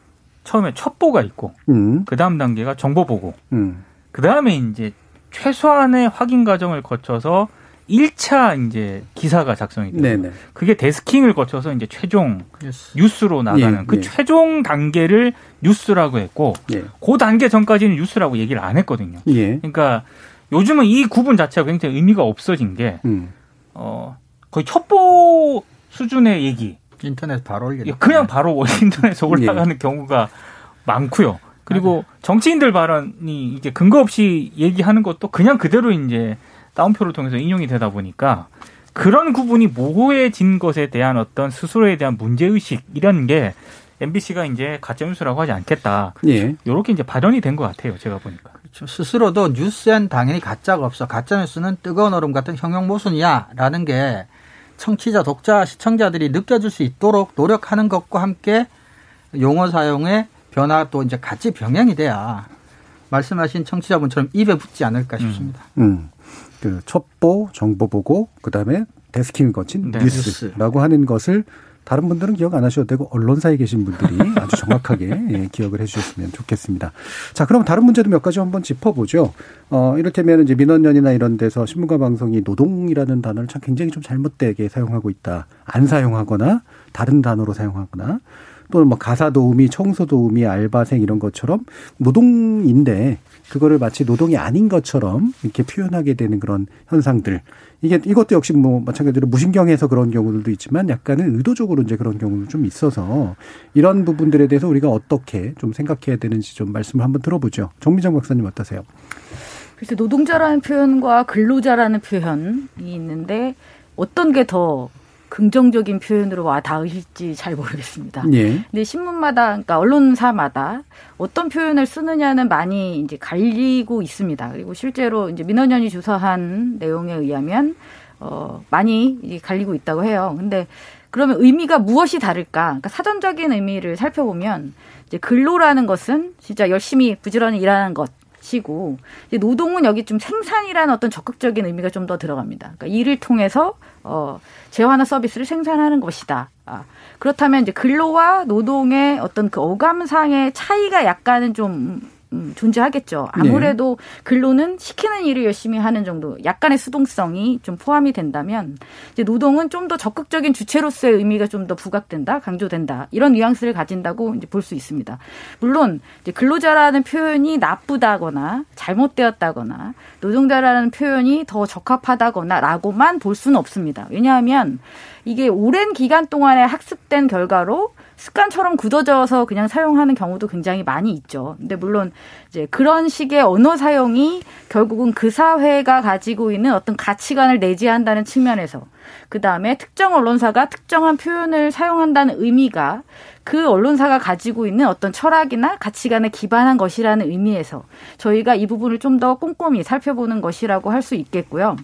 Speaker 5: 처음에 첩보가 있고, 음. 그 다음 단계가 정보 보고, 음. 그 다음에 이제 최소한의 확인 과정을 거쳐서 1차 이제 기사가 작성이 돼요. 네 그게 데스킹을 거쳐서 이제 최종 예스. 뉴스로 나가는 예, 그 예. 최종 단계를 뉴스라고 했고 예. 그 단계 전까지는 뉴스라고 얘기를 안 했거든요. 예. 그러니까 요즘은 이 구분 자체가 굉장히 의미가 없어진 게 음. 어, 거의 첩보 수준의 얘기
Speaker 1: 인터넷 바로 올려. 예,
Speaker 5: 그냥 네. 바로 인터넷에 예. 올라가는 예. 경우가 많고요. 그리고 아, 네. 정치인들 발언이 이게 근거 없이 얘기하는 것도 그냥 그대로 이제 다운표를 통해서 인용이 되다 보니까 그런 구분이 모호해진 것에 대한 어떤 스스로에 대한 문제 의식 이런 게 MBC가 이제 가짜뉴스라고 하지 않겠다. 예. 요렇게 이제 발언이 된 것 같아요. 제가 보니까. 그렇죠.
Speaker 3: 스스로도 뉴스엔 당연히 가짜가 없어. 가짜뉴스는 뜨거운 얼음 같은 형용 모순이야. 라는 게 청취자, 독자, 시청자들이 느껴질 수 있도록 노력하는 것과 함께 용어 사용의 변화또 이제 같이 병행이 돼야 말씀하신 청취자분처럼 입에 붙지 않을까 음. 싶습니다. 음. 음.
Speaker 1: 그 첩보, 정보 보고 그다음에 데스킹 거친 네. 뉴스라고 하는 것을 다른 분들은 기억 안 하셔도 되고 언론사에 계신 분들이 [LAUGHS] 아주 정확하게 예, 기억을 해주셨으면 좋겠습니다. 자, 그럼 다른 문제도 몇 가지 한번 짚어보죠. 어, 이를테면 이제 민원연이나 이런 데서 신문과 방송이 노동이라는 단어를 참 굉장히 좀 잘못되게 사용하고 있다. 안 사용하거나 다른 단어로 사용하거나 또는 뭐 가사 도우미, 청소 도우미, 알바생 이런 것처럼 노동인데 그거를 마치 노동이 아닌 것처럼 이렇게 표현하게 되는 그런 현상들. 이게 이것도 역시 뭐 마찬가지로 무신경에서 그런 경우들도 있지만 약간은 의도적으로 이제 그런 경우도 좀 있어서 이런 부분들에 대해서 우리가 어떻게 좀 생각해야 되는지 좀 말씀을 한번 들어보죠. 정미정 박사님 어떠세요?
Speaker 4: 글쎄 노동자라는 표현과 근로자라는 표현이 있는데 어떤 게더 긍정적인 표현으로 와닿을지 잘 모르겠습니다. 예. 근데 신문마다 그러니까 언론사마다 어떤 표현을 쓰느냐는 많이 이제 갈리고 있습니다. 그리고 실제로 이제 민원연이 조사한 내용에 의하면 어 많이 이제 갈리고 있다고 해요. 근데 그러면 의미가 무엇이 다를까? 그러니까 사전적인 의미를 살펴보면 이제 근로라는 것은 진짜 열심히 부지런히 일하는 것 시고 이제 노동은 여기 좀 생산이라는 어떤 적극적인 의미가 좀 더 들어갑니다. 그러니까 일을 통해서 어 재화나 서비스를 생산하는 것이다. 아, 그렇다면 이제 근로와 노동의 어떤 그 어감상의 차이가 약간은 좀 음, 존재하겠죠. 아무래도 네. 근로는 시키는 일을 열심히 하는 정도 약간의 수동성이 좀 포함이 된다면 이제 노동은 좀 더 적극적인 주체로서의 의미가 좀 더 부각된다, 강조된다 이런 뉘앙스를 가진다고 이제 볼 수 있습니다. 물론 이제 근로자라는 표현이 나쁘다거나 잘못되었다거나 노동자라는 표현이 더 적합하다거나라고만 볼 수는 없습니다. 왜냐하면 이게 오랜 기간 동안에 학습된 결과로 습관처럼 굳어져서 그냥 사용하는 경우도 굉장히 많이 있죠. 근데 물론 이제 그런 식의 언어 사용이 결국은 그 사회가 가지고 있는 어떤 가치관을 내재한다는 측면에서 그 다음에 특정 언론사가 특정한 표현을 사용한다는 의미가 그 언론사가 가지고 있는 어떤 철학이나 가치관에 기반한 것이라는 의미에서 저희가 이 부분을 좀 더 꼼꼼히 살펴보는 것이라고 할 수 있겠고요.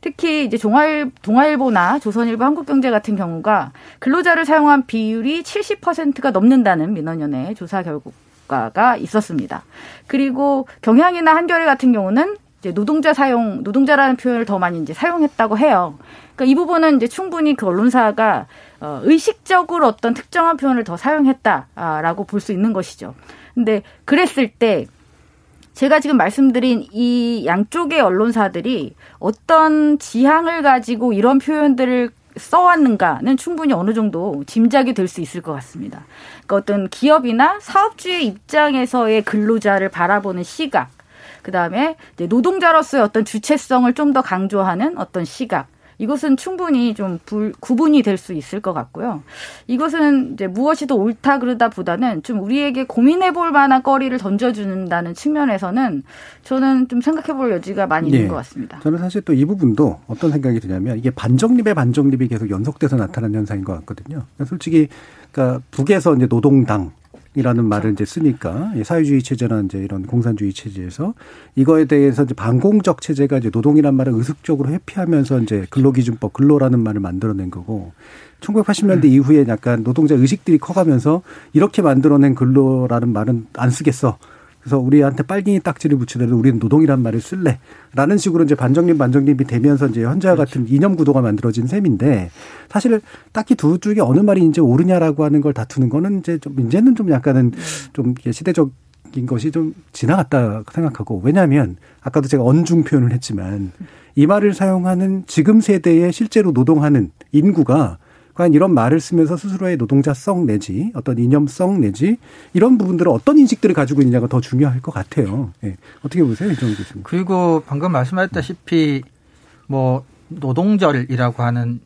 Speaker 4: 특히 이제 종일 동아일보나 조선일보, 한국경제 같은 경우가 근로자를 사용한 비율이 70%가 넘는다는 민원연의 조사 결과 가 있었습니다. 그리고 경향이나 한겨레 같은 경우는 이제 노동자 사용, 노동자라는 표현을 더 많이 이제 사용했다고 해요. 그러니까 이 부분은 이제 충분히 그 언론사가 어, 의식적으로 어떤 특정한 표현을 더 사용했다라고 볼 수 있는 것이죠. 근데 그랬을 때 제가 지금 말씀드린 이 양쪽의 언론사들이 어떤 지향을 가지고 이런 표현들을 써왔는가는 충분히 어느 정도 짐작이 될 수 있을 것 같습니다. 그러니까 어떤 기업이나 사업주의 입장에서의 근로자를 바라보는 시각, 그다음에 이제 노동자로서의 어떤 주체성을 좀 더 강조하는 어떤 시각 이것은 충분히 좀 불, 구분이 될 수 있을 것 같고요. 이것은 이제 무엇이 더 옳다 그러다 보다는 좀 우리에게 고민해 볼 만한 거리를 던져준다는 측면에서는 저는 좀 생각해 볼 여지가 많이 네. 있는 것 같습니다.
Speaker 1: 저는 사실 또 이 부분도 어떤 생각이 드냐면 이게 반정립의 반정립이 계속 연속돼서 나타난 현상인 것 같거든요. 그러니까 솔직히 그러니까 북에서 이제 노동당 이라는 말을 이제 쓰니까 사회주의 체제나 이제 이런 공산주의 체제에서 이거에 대해서 이제 반공적 체제가 이제 노동이란 말을 의식적으로 회피하면서 이제 근로기준법 근로라는 말을 만들어낸 거고 1980년대 이후에 약간 노동자 의식들이 커가면서 이렇게 만들어낸 근로라는 말은 안 쓰겠어. 그래서 우리한테 빨갱이 딱지를 붙이더라도 우리는 노동이란 말을 쓸래라는 식으로 이제 반정립 반정립이 되면서 이제 현재와 그렇죠. 같은 이념 구도가 만들어진 셈인데 사실 딱히 두 쪽에 어느 말이 이제 옳으냐라고 하는 걸 다투는 거는 이제 좀 이제는 좀 약간은 네. 좀 시대적 인 것이 좀 지나갔다 생각하고 왜냐하면 아까도 제가 언중 표현을 했지만 이 말을 사용하는 지금 세대에 실제로 노동하는 인구가 과연 이런 말을 쓰면서 스스로의 노동자성 내지 어떤 이념성 내지 이런 부분들을 어떤 인식들을 가지고 있느냐가 더 중요할 것 같아요. 예. 어떻게 보세요, 이정 교수님?
Speaker 3: 그리고 방금 말씀하셨다시피 뭐 노동절이라고 하는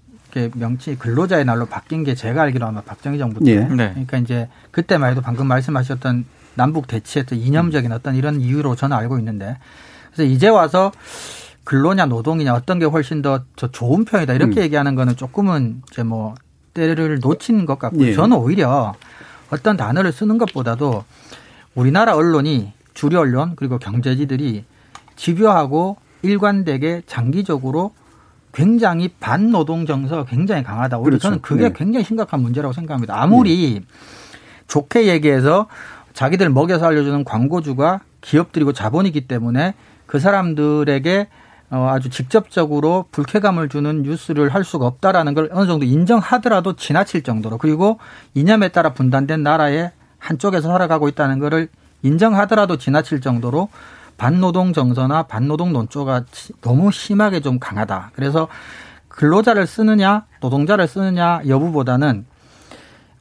Speaker 3: 명치이 근로자의 날로 바뀐 게 제가 알기로 아마 박정희 정부 때. 예. 네. 그러니까 이제 그때만 해도 방금 말씀하셨던 남북 대치했던 이념적인 어떤 이런 이유로 저는 알고 있는데 그래서 이제 와서 근로냐 노동이냐 어떤 게 훨씬 더 좋은 편이다 이렇게 음. 얘기하는 거는 조금은 이제 뭐 때를 놓친 것같고 예. 저는 오히려 어떤 단어를 쓰는 것보다도 우리나라 언론이 주류 언론 그리고 경제지들이 집요하고 일관되게 장기적으로 굉장히 반노동 정서 굉장히 강하다. 오히려 그렇죠. 저는 그게 네. 굉장히 심각한 문제라고 생각합니다. 아무리 네. 좋게 얘기해서 자기들 먹여 살려주는 광고주가 기업들이고 자본이기 때문에 그 사람들에게 어, 아주 직접적으로 불쾌감을 주는 뉴스를 할 수가 없다라는 걸 어느 정도 인정하더라도 지나칠 정도로 그리고 이념에 따라 분단된 나라의 한쪽에서 살아가고 있다는 것을 인정하더라도 지나칠 정도로 반노동 정서나 반노동 논조가 너무 심하게 좀 강하다. 그래서 근로자를 쓰느냐 노동자를 쓰느냐 여부보다는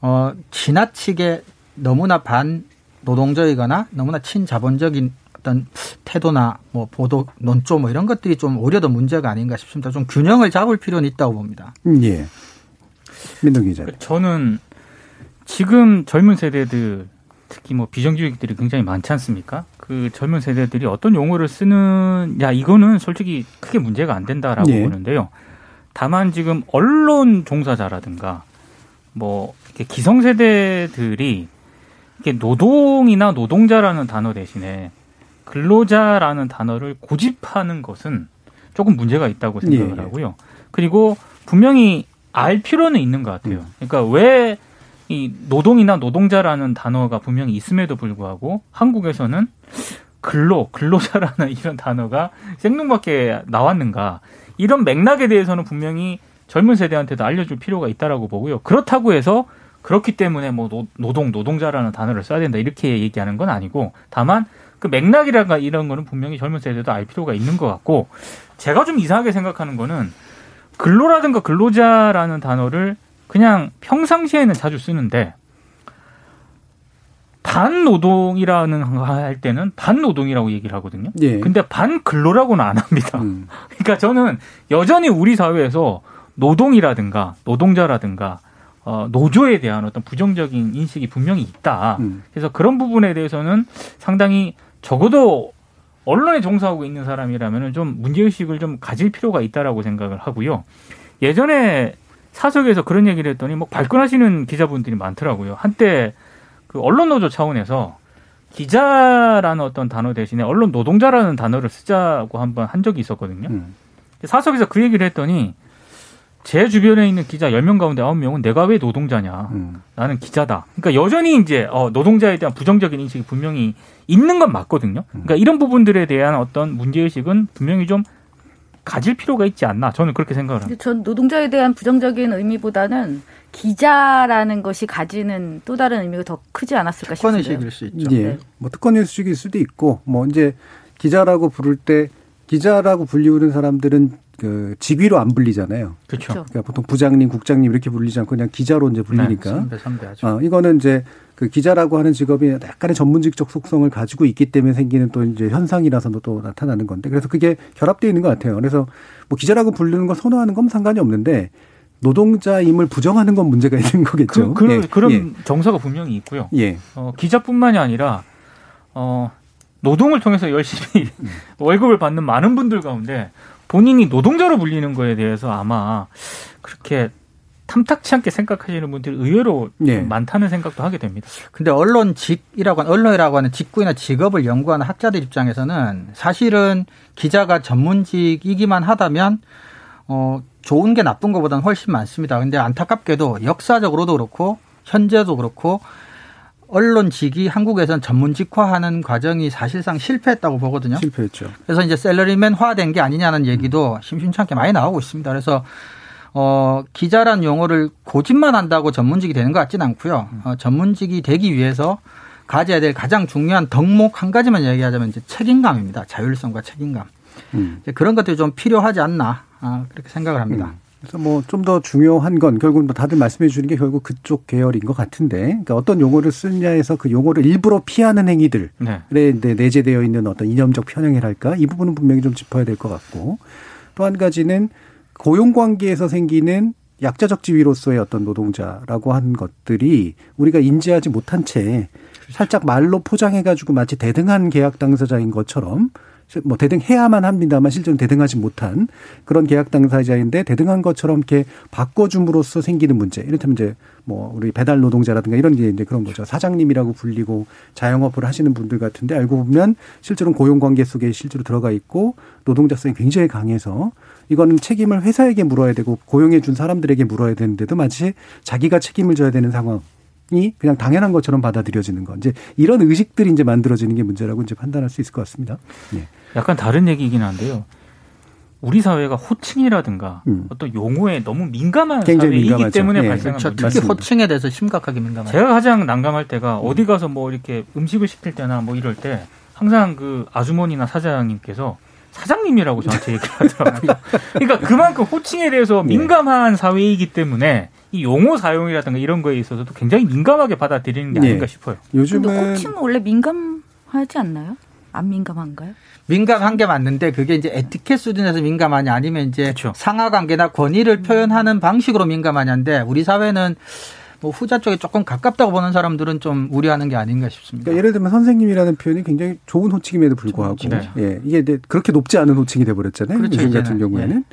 Speaker 3: 어 지나치게 너무나 반 노동적이거나 너무나 친자본적인 어떤 태도나 뭐 보도 논조 뭐 이런 것들이 좀 오려도 문제가 아닌가 싶습니다. 좀 균형을 잡을 필요는 있다고 봅니다. 음, 예.
Speaker 5: 민동 기자. 그 저는 지금 젊은 세대들 특히 뭐 비정규직들이 굉장히 많지 않습니까? 그 젊은 세대들이 어떤 용어를 쓰는 야 이거는 솔직히 크게 문제가 안 된다라고 예. 보는데요. 다만 지금 언론 종사자라든가 뭐 이렇게 기성세대들이 이렇게 노동이나 노동자라는 단어 대신에 근로자라는 단어를 고집하는 것은 조금 문제가 있다고 예, 생각을 예. 하고요. 그리고 분명히 알 필요는 있는 것 같아요. 음. 그러니까 왜 이 노동이나 노동자라는 단어가 분명히 있음에도 불구하고 한국에서는 근로, 근로자라는 [LAUGHS] 이런 단어가 생뚱밖에 나왔는가 이런 맥락에 대해서는 분명히 젊은 세대한테도 알려줄 필요가 있다라고 보고요. 그렇다고 해서 그렇기 때문에 뭐 노동, 노동자라는 단어를 써야 된다 이렇게 얘기하는 건 아니고 다만 그 맥락이라든가 이런 거는 분명히 젊은 세대도 알 필요가 있는 것 같고 제가 좀 이상하게 생각하는 거는 근로라든가 근로자라는 단어를 그냥 평상시에는 자주 쓰는데 반 노동이라는 할 때는 반 노동이라고 얘기를 하거든요. 예. 근데 반 근로라고는 안 합니다. 음. [LAUGHS] 그러니까 저는 여전히 우리 사회에서 노동이라든가 노동자라든가 어, 노조에 대한 어떤 부정적인 인식이 분명히 있다. 음. 그래서 그런 부분에 대해서는 상당히 적어도 언론에 종사하고 있는 사람이라면 좀 문제의식을 좀 가질 필요가 있다라고 생각을 하고요. 예전에 사석에서 그런 얘기를 했더니 뭐 발끈하시는 기자분들이 많더라고요. 한때 그 언론 노조 차원에서 기자라는 어떤 단어 대신에 언론 노동자라는 단어를 쓰자고 한번 한 적이 있었거든요. 음. 사석에서 그 얘기를 했더니 제 주변에 있는 기자 10명 가운데 9명은 내가 왜 노동자냐. 음. 나는 기자다. 그러니까 여전히 이제 어, 노동자에 대한 부정적인 인식이 분명히 있는 건 맞거든요. 음. 그러니까 이런 부분들에 대한 어떤 문제의식은 분명히 좀 가질 필요가 있지 않나. 저는 그렇게 생각을 합니다.
Speaker 4: 전 노동자에 대한 부정적인 의미보다는 기자라는 것이 가지는 또 다른 의미가 더 크지 않았을까 싶습니다.
Speaker 1: 특권의식일 수 있죠. 예. 네. 뭐 특권의식일 수도 있고, 뭐 이제 기자라고 부를 때 기자라고 불리우는 사람들은 그 직위로 안 불리잖아요. 그렇죠. 그렇죠. 그러니까 보통 부장님, 국장님 이렇게 불리지 않고 그냥 기자로 이제 불리니까. 네, 선배, 선배 어, 이거는 이제 그 기자라고 하는 직업이 약간의 전문직적 속성을 가지고 있기 때문에 생기는 또 이제 현상이라서도 또 나타나는 건데 그래서 그게 결합되어 있는 것 같아요. 그래서 뭐 기자라고 불리는 걸 선호하는 건 상관이 없는데 노동자임을 부정하는 건 문제가 있는 [LAUGHS] 거겠죠.
Speaker 5: 그, 런 그, 예, 그런 예. 정서가 분명히 있고요. 예. 어, 기자뿐만이 아니라 어, 노동을 통해서 열심히 [LAUGHS] 월급을 받는 많은 분들 가운데 본인이 노동자로 불리는 거에 대해서 아마 그렇게 탐탁치 않게 생각하시는 분들이 의외로 네. 많다는 생각도 하게 됩니다.
Speaker 3: 근데 언론 직이라고 하는, 언론이라고 하는 직구나 직업을 연구하는 학자들 입장에서는 사실은 기자가 전문직이기만 하다면 어 좋은 게 나쁜 것보다는 훨씬 많습니다. 근데 안타깝게도 역사적으로도 그렇고 현재도 그렇고 언론직이 한국에선 전문직화하는 과정이 사실상 실패했다고 보거든요. 실패했죠. 그래서 이제 셀러리맨화된 게 아니냐는 얘기도 심심찮게 많이 나오고 있습니다. 그래서 어, 기자란 용어를 고집만 한다고 전문직이 되는 것 같지는 않고요. 어, 전문직이 되기 위해서 가져야 될 가장 중요한 덕목 한 가지만 얘기하자면 이제 책임감입니다. 자율성과 책임감. 음. 그런 것들이 좀 필요하지 않나 아, 그렇게 생각을 합니다. 음.
Speaker 1: 그래서 뭐 좀 더 중요한 건 결국 뭐 다들 말씀해 주는 게 결국 그쪽 계열인 것 같은데 그러니까 어떤 용어를 쓰냐에서그 용어를 일부러 피하는 행위들에 네. 내재되어 있는 어떤 이념적 편향이랄까 이 부분은 분명히 좀 짚어야 될 것 같고 또 한 가지는 고용 관계에서 생기는 약자적 지위로서의 어떤 노동자라고 하는 것들이 우리가 인지하지 못한 채 그렇죠. 살짝 말로 포장해가지고 마치 대등한 계약 당사자인 것처럼 뭐 대등해야만 합니다만 실제로 대등하지 못한 그런 계약 당사자인데 대등한 것처럼 이렇게 바꿔줌으로써 생기는 문제. 이를테면 이제 뭐 우리 배달 노동자라든가 이런 게 이제 그런 거죠. 사장님이라고 불리고 자영업을 하시는 분들 같은데 알고 보면 실제로는 고용 관계 속에 실제로 들어가 있고 노동자성이 굉장히 강해서 이거는 책임을 회사에게 물어야 되고 고용해 준 사람들에게 물어야 되는데도 마치 자기가 책임을 져야 되는 상황. 이 그냥 당연한 것처럼 받아들여지는 거. 이제 이런 의식들이 이제 만들어지는 게 문제라고 이제 판단할 수 있을 것 같습니다.
Speaker 5: 예. 약간 다른 얘기긴 이 한데요. 우리 사회가 호칭이라든가 음. 어떤 용어에 너무 민감한 사회이기 민감하죠. 때문에 예. 발생한 그렇죠. 특히
Speaker 3: 맞습니다. 호칭에 대해서 심각하게 민감해요.
Speaker 5: 제가 가장 난감할 때가 음. 어디 가서 뭐 이렇게 음식을 시킬 때나 뭐 이럴 때 항상 그 아주머니나 사장님께서 사장님이라고 저한테 얘기 하더라고요. [LAUGHS] 그러니까 그만큼 호칭에 대해서 예. 민감한 예. 사회이기 때문에 이 용어 사용이라든가 이런 거에 있어서도 굉장히 민감하게 받아들이는 게 네. 아닌가 싶어요.
Speaker 4: 요즘은 코칭 원래 민감하지 않나요? 안 민감한가요?
Speaker 3: 민감한 게 맞는데 그게 이제 에티켓 수준에서 민감하냐 아니면 이제 그렇죠. 상하 관계나 권위를 표현하는 방식으로 민감하냐인데 우리 사회는 뭐 후자 쪽에 조금 가깝다고 보는 사람들은 좀 우려하는 게 아닌가 싶습니다. 그러니까
Speaker 1: 예를 들면 선생님이라는 표현이 굉장히 좋은 호칭임에도 불구하고 네. 예, 이게 그렇게 높지 않은 호칭이 돼버렸잖아요. 그렇죠, 요즘 같은 경우에는 네.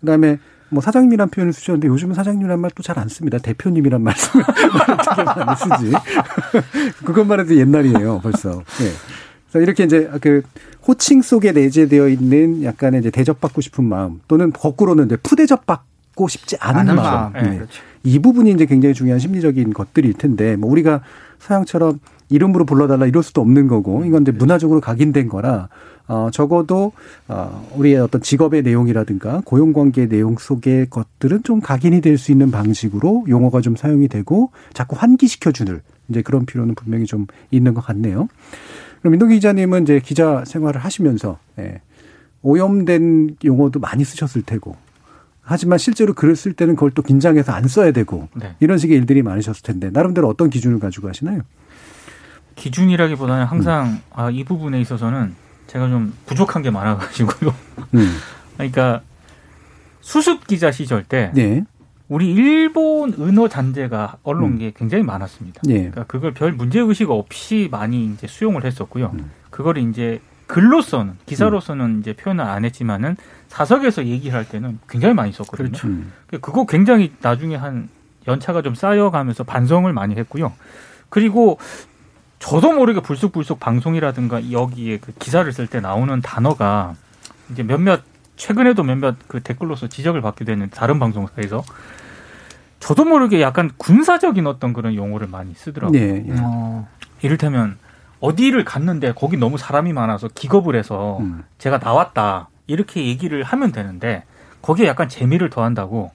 Speaker 1: 그다음에 뭐 사장님이란 표현을 쓰셨는데 요즘은 사장님이란 말 또 잘 안 씁니다. 대표님이란 말 어떻게 많이 [LAUGHS] 쓰지? [LAUGHS] 그것만 해도 옛날이에요, 벌써. 예. 그래서 이렇게 이제 그 호칭 속에 내재되어 있는 약간의 이제 대접받고 싶은 마음 또는 거꾸로는 이제 푸대접받고 싶지 않은, 마음. 마음. 네, 네. 그렇죠. 이 부분이 이제 굉장히 중요한 심리적인 것들일 텐데 뭐 우리가 서양처럼 이름으로 불러달라 이럴 수도 없는 거고 이건 이제 문화적으로 각인된 거라 어, 적어도 어, 우리의 어떤 직업의 내용이라든가 고용관계의 내용 속의 것들은 좀 각인이 될 수 있는 방식으로 용어가 좀 사용이 되고 자꾸 환기시켜주는 이제 그런 필요는 분명히 좀 있는 것 같네요. 그럼 민동 기자님은 이제 기자 생활을 하시면서 예, 오염된 용어도 많이 쓰셨을 테고 하지만 실제로 글을 쓸 때는 그걸 또 긴장해서 안 써야 되고 네. 이런 식의 일들이 많으셨을 텐데 나름대로 어떤 기준을 가지고 하시나요?
Speaker 5: 기준이라기보다는 항상 음. 아, 이 부분에 있어서는 제가 좀 부족한 게 많아가지고요. 음. [LAUGHS] 그러니까 수습 기자 시절 때 네. 우리 일본 은어 잔재가 언론계에 음. 굉장히 많았습니다. 네. 그러니까 그걸 별 문제 의식 없이 많이 이제 수용을 했었고요. 음. 그걸 이제 글로서는 기사로서는 음. 이제 표현을 안 했지만은 사석에서 얘기를 할 때는 굉장히 많이 썼거든요. 그렇죠. 음. 그, 그거 굉장히 나중에 한 연차가 좀 쌓여가면서 반성을 많이 했고요. 그리고 저도 모르게 불쑥불쑥 방송이라든가 여기에 그 기사를 쓸 때 나오는 단어가 이제 몇몇 최근에도 몇몇 그 댓글로서 지적을 받기도 했는데 다른 방송사에서 저도 모르게 약간 군사적인 어떤 그런 용어를 많이 쓰더라고요. 네, 네. 어, 이를테면 어디를 갔는데 거기 너무 사람이 많아서 기겁을 해서 음. 제가 나왔다 이렇게 얘기를 하면 되는데 거기에 약간 재미를 더한다고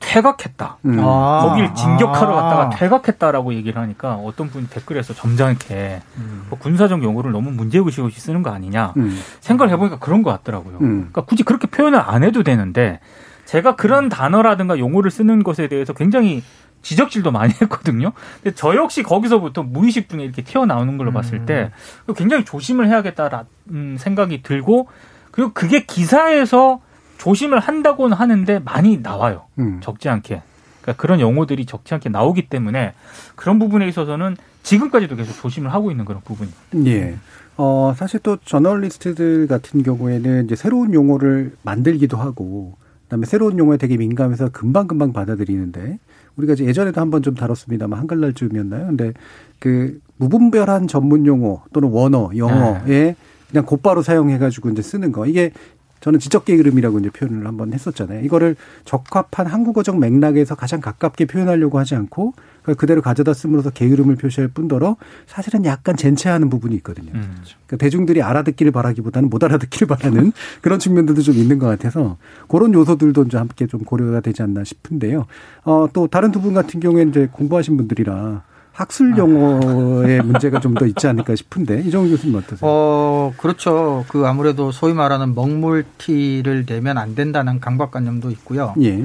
Speaker 5: 퇴각했다. 음. 아. 거길 진격하러 아. 갔다가 퇴각했다라고 얘기를 하니까 어떤 분이 댓글에서 점잖게 음. 뭐 군사적 용어를 너무 문제의식 없이 쓰는 거 아니냐 음. 생각을 해보니까 그런 것 같더라고요. 음. 그러니까 굳이 그렇게 표현을 안 해도 되는데 제가 그런 단어라든가 용어를 쓰는 것에 대해서 굉장히 지적질도 많이 [LAUGHS] 했거든요. 근데 저 역시 거기서부터 무의식 중에 이렇게 튀어나오는 걸로 봤을 때 음. 굉장히 조심을 해야겠다라는 생각이 들고 그리고 그게 기사에서 조심을 한다고는 하는데 많이 나와요. 음. 적지 않게. 그러니까 그런 용어들이 적지 않게 나오기 때문에 그런 부분에 있어서는 지금까지도 계속 조심을 하고 있는 그런 부분입니다. 예.
Speaker 1: 어, 사실 또 저널리스트들 같은 경우에는 이제 새로운 용어를 만들기도 하고 그다음에 새로운 용어에 되게 민감해서 금방금방 받아들이는데 우리가 이제 예전에도 한번 좀 다뤘습니다만 한글날쯤이었나요? 근데 그 무분별한 전문 용어 또는 원어, 영어에 네. 그냥 곧바로 사용해가지고 이제 쓰는 거 이게 저는 지적 게으름이라고 이제 표현을 한번 했었잖아요. 이거를 적합한 한국어적 맥락에서 가장 가깝게 표현하려고 하지 않고 그대로 가져다 쓰므로서 게으름을 표시할 뿐더러 사실은 약간 젠체하는 부분이 있거든요. 음, 그러니까 대중들이 알아듣기를 바라기보다는 못 알아듣기를 바라는 [LAUGHS] 그런 측면들도 좀 있는 것 같아서 그런 요소들도 이제 함께 좀 고려가 되지 않나 싶은데요. 어, 또 다른 두 분 같은 경우에는 이제 공부하신 분들이라 학술 용어의 문제가 좀 더 있지 않을까 싶은데 이정훈 교수님 어떠세요?
Speaker 3: 어 그렇죠. 그 아무래도 소위 말하는 먹물티를 내면 안 된다는 강박관념도 있고요. 예.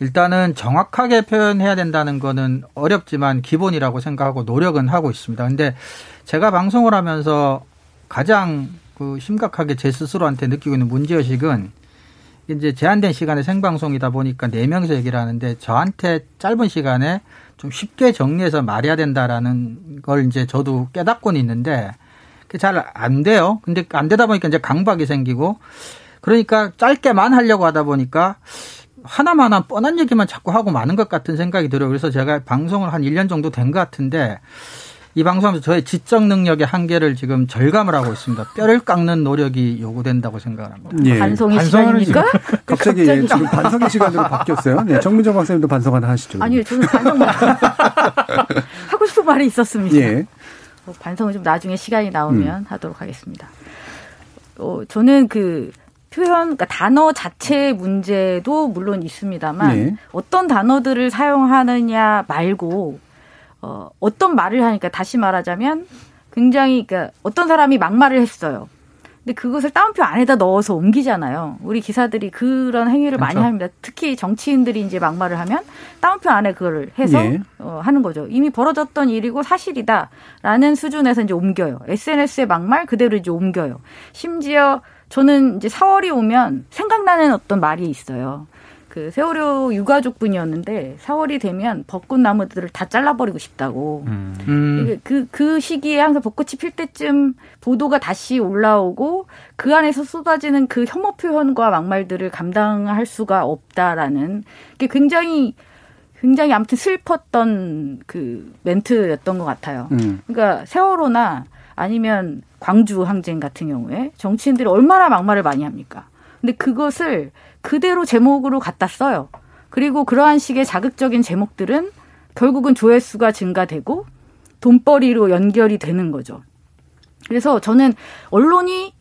Speaker 3: 일단은 정확하게 표현해야 된다는 거는 어렵지만 기본이라고 생각하고 노력은 하고 있습니다. 근데 제가 방송을 하면서 가장 그 심각하게 제 스스로한테 느끼고 있는 문제의식은 이제 제한된 시간에 생방송이다 보니까 네명이서 얘기를 하는데 저한테 짧은 시간에 좀 쉽게 정리해서 말해야 된다라는 걸 이제 저도 깨닫곤 있는데 그게 잘 안 돼요. 근데 안 되다 보니까 이제 강박이 생기고 그러니까 짧게만 하려고 하다 보니까 하나만한 뻔한 얘기만 자꾸 하고 많은 것 같은 생각이 들어요. 그래서 제가 방송을 한 1년 정도 된 것 같은데 이 방송하면서 저의 지적 능력의 한계를 지금 절감을 하고 있습니다. 뼈를 깎는 노력이 요구된다고 생각을 합니다.
Speaker 4: 예. 반성의 시간입니까? [LAUGHS]
Speaker 1: 그 갑자기, 예, 지금 반성의 시간으로 바뀌었어요. 네, 정문정 박사님도 반성 하나 하시죠.
Speaker 4: 아니요, 저는 반성말 [LAUGHS] 하고 싶은 말이 있었습니다. 예. 뭐 반성은 좀 나중에 시간이 나오면 음. 하도록 하겠습니다. 어, 저는 그 표현, 그러니까 단어 자체의 문제도 물론 있습니다만 네. 어떤 단어들을 사용하느냐 말고 어, 어떤 말을 하니까 다시 말하자면 굉장히 그러니까 어떤 사람이 막말을 했어요. 근데 그것을 따옴표 안에다 넣어서 옮기잖아요. 우리 기사들이 그런 행위를 그렇죠. 많이 합니다. 특히 정치인들이 이제 막말을 하면 따옴표 안에 그걸 해서 예. 어, 하는 거죠. 이미 벌어졌던 일이고 사실이다라는 수준에서 이제 옮겨요. SNS의 막말 그대로 이제 옮겨요. 심지어 저는 이제 4월이 오면 생각나는 어떤 말이 있어요. 그 세월호 유가족 분이었는데 4월이 되면 벚꽃 나무들을 다 잘라버리고 싶다고. 음. 그, 그 시기에 항상 벚꽃이 필 때쯤 보도가 다시 올라오고 그 안에서 쏟아지는 그 혐오 표현과 막말들을 감당할 수가 없다라는 게 굉장히 굉장히 아무튼 슬펐던 그 멘트였던 것 같아요. 음. 그러니까 세월호나 아니면 광주 항쟁 같은 경우에 정치인들이 얼마나 막말을 많이 합니까? 근데 그것을 그대로 제목으로 갖다 써요. 그리고 그러한 식의 자극적인 제목들은 결국은 조회수가 증가되고 돈벌이로 연결이 되는 거죠. 그래서 저는 언론이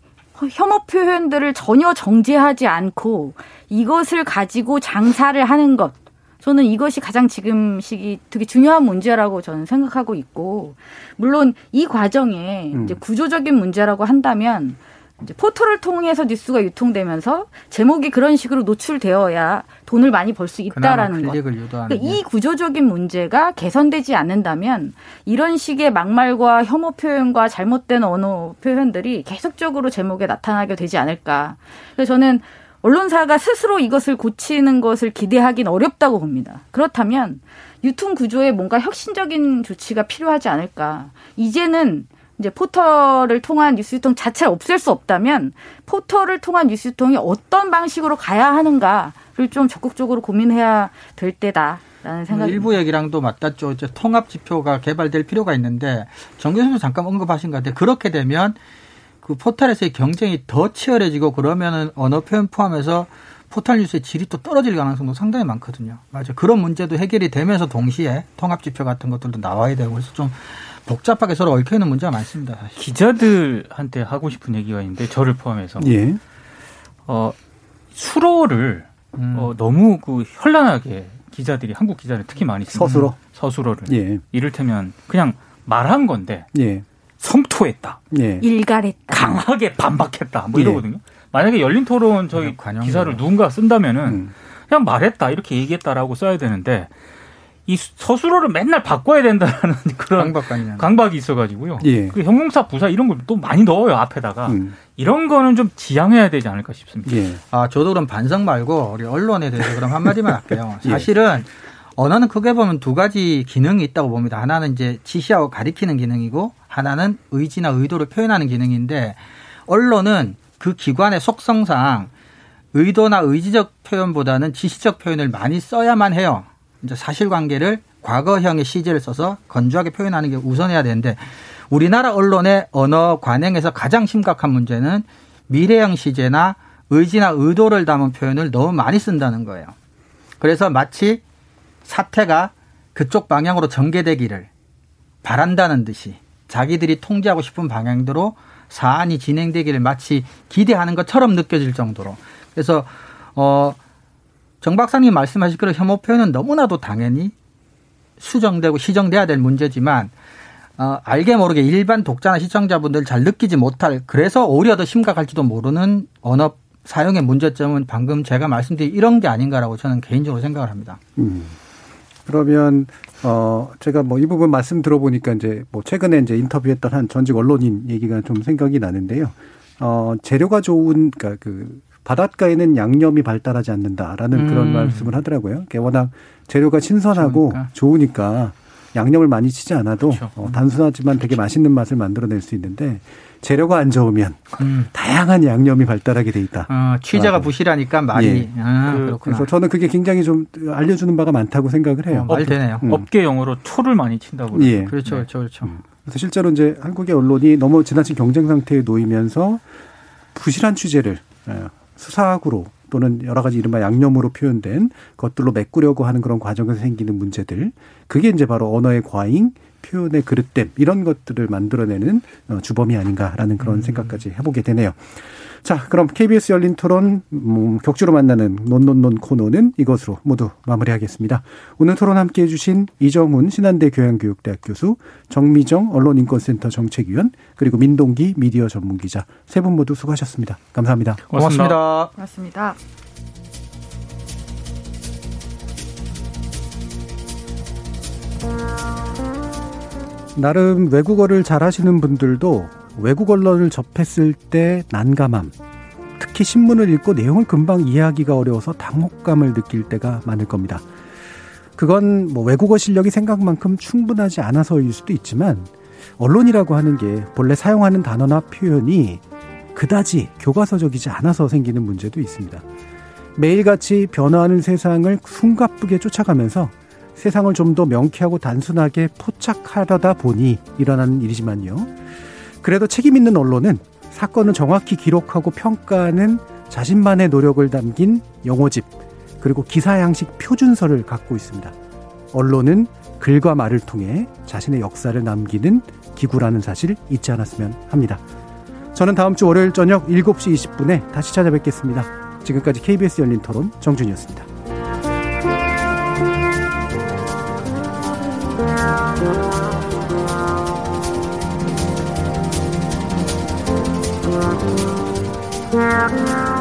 Speaker 4: 혐오 표현들을 전혀 정제하지 않고 이것을 가지고 장사를 하는 것. 저는 이것이 가장 지금 시기 되게 중요한 문제라고 저는 생각하고 있고, 물론 이 과정에 음. 이제 구조적인 문제라고 한다면 이제 포털을 통해서 뉴스가 유통되면서 제목이 그런 식으로 노출되어야 돈을 많이 벌 수 있다라는 거. 그러니까 이 구조적인 문제가 개선되지 않는다면 이런 식의 막말과 혐오 표현과 잘못된 언어 표현들이 계속적으로 제목에 나타나게 되지 않을까. 그래서 저는 언론사가 스스로 이것을 고치는 것을 기대하긴 어렵다고 봅니다. 그렇다면 유통 구조에 뭔가 혁신적인 조치가 필요하지 않을까. 이제는 이제 포털을 통한 뉴스유통 자체를 없앨 수 없다면 포털을 통한 뉴스유통이 어떤 방식으로 가야 하는가를 좀 적극적으로 고민해야 될 때다. 음,
Speaker 3: 일부 얘기랑도 맞닿죠. 이제 통합 지표가 개발될 필요가 있는데 정 교수님 잠깐 언급하신 것 같아요. 그렇게 되면 그 포털에서의 경쟁이 더 치열해지고 그러면은 언어 표현 포함해서 포털 뉴스의 질이 또 떨어질 가능성도 상당히 많거든요. 맞아요. 그런 문제도 해결이 되면서 동시에 통합 지표 같은 것들도 나와야 되고 그래서 좀 복잡하게 서로 얽혀 있는 문제가 많습니다. 사실.
Speaker 5: 기자들한테 하고 싶은 얘기가 있는데 저를 포함해서 예. 어, 수로를 음. 어, 너무 그 현란하게 기자들이 한국 기자들 특히 많이 쓰는
Speaker 1: 서술어
Speaker 5: 서술어를 예. 이를테면 그냥 말한 건데 예. 성토했다, 예. 일갈했다, 강하게 반박했다 뭐 이러거든요. 예. 만약에 열린 토론 저희 기사를 누군가 쓴다면은 음. 그냥 말했다 이렇게 얘기했다라고 써야 되는데 이 서술어를 맨날 바꿔야 된다는 [LAUGHS] 그런 강박관념. 강박이 있어가지고요. 예. 그 형용사, 부사 이런 걸 또 많이 넣어요 앞에다가 음. 이런 거는 좀 지양해야 되지 않을까 싶습니다. 예.
Speaker 3: 아 저도 그럼 반성 말고 우리 언론에 대해서 그럼 한 마디만 할게요. [LAUGHS] 예. 사실은 언어는 크게 보면 두 가지 기능이 있다고 봅니다. 하나는 이제 지시하고 가리키는 기능이고 하나는 의지나 의도를 표현하는 기능인데 언론은 그 기관의 속성상 의도나 의지적 표현보다는 지시적 표현을 많이 써야만 해요. 사실관계를 과거형의 시제를 써서 건조하게 표현하는 게 우선해야 되는데 우리나라 언론의 언어 관행에서 가장 심각한 문제는 미래형 시제나 의지나 의도를 담은 표현을 너무 많이 쓴다는 거예요. 그래서 마치 사태가 그쪽 방향으로 전개되기를 바란다는 듯이 자기들이 통제하고 싶은 방향대로 사안이 진행되기를 마치 기대하는 것처럼 느껴질 정도로 그래서 어정 박사님 말씀하실 그런 혐오 표현은 너무나도 당연히 수정되고 시정돼야 될 문제지만 어, 알게 모르게 일반 독자나 시청자분들 잘 느끼지 못할 그래서 오히려 더 심각할지도 모르는 언어 사용의 문제점은 방금 제가 말씀드린 이런 게 아닌가라고 저는 개인적으로 생각을 합니다. 음.
Speaker 1: 그러면 어 제가 뭐 이 부분 말씀 들어보니까 이제 뭐 최근에 이제 인터뷰했던 한 전직 언론인 얘기가 좀 생각이 나는데요. 어 재료가 좋은 그러니까 그 바닷가에는 양념이 발달하지 않는다라는 음. 그런 말씀을 하더라고요. 워낙 재료가 신선하고 좋으니까, 좋으니까 양념을 많이 치지 않아도 그렇죠. 어, 단순하지만 되게 맛있는 맛을 만들어낼 수 있는데 재료가 안 좋으면 음. 다양한 양념이 발달하게 돼 있다. 어,
Speaker 3: 취재가 부실하니까 많이. 예. 아,
Speaker 1: 그, 래서 저는 그게 굉장히 좀 알려주는 바가 많다고 생각을 해요.
Speaker 5: 어, 말 되네요. 음. 업계용으로 초를 많이 친다고. 예.
Speaker 4: 그렇죠,
Speaker 5: 네.
Speaker 4: 그렇죠, 그렇죠.
Speaker 1: 음. 그래서 실제로 이제 한국의 언론이 너무 지나친 경쟁 상태에 놓이면서 부실한 취재를 예, 수사학으로 또는 여러 가지 이른바 양념으로 표현된 것들로 메꾸려고 하는 그런 과정에서 생기는 문제들 그게 이제 바로 언어의 과잉 표현의 그릇됨 이런 것들을 만들어내는 어, 주범이 아닌가라는 그런 음. 생각까지 해보게 되네요. 자, 그럼 KBS 열린 토론 음, 격주로 만나는 논논논 코너는 이것으로 모두 마무리하겠습니다. 오늘 토론 함께 해주신 이정훈 신한대 교양교육대학 교수, 정미정 언론인권센터 정책위원, 그리고 민동기 미디어 전문기자 세 분 모두 수고하셨습니다. 감사합니다.
Speaker 3: 고맙습니다. 고맙습니다. 고맙습니다.
Speaker 1: 나름 외국어를 잘하시는 분들도 외국 언론을 접했을 때 난감함, 특히 신문을 읽고 내용을 금방 이해하기가 어려워서 당혹감을 느낄 때가 많을 겁니다. 그건 뭐 외국어 실력이 생각만큼 충분하지 않아서일 수도 있지만 언론이라고 하는 게 본래 사용하는 단어나 표현이 그다지 교과서적이지 않아서 생기는 문제도 있습니다. 매일같이 변화하는 세상을 숨가쁘게 쫓아가면서 세상을 좀 더 명쾌하고 단순하게 포착하려다 보니 일어나는 일이지만요. 그래도 책임 있는 언론은 사건을 정확히 기록하고 평가하는 자신만의 노력을 담긴 영어집 그리고 기사 양식 표준서를 갖고 있습니다. 언론은 글과 말을 통해 자신의 역사를 남기는 기구라는 사실 잊지 않았으면 합니다. 저는 다음 주 월요일 저녁 7시 20분에 다시 찾아뵙겠습니다. 지금까지 KBS 열린 토론 정준이었습니다. Música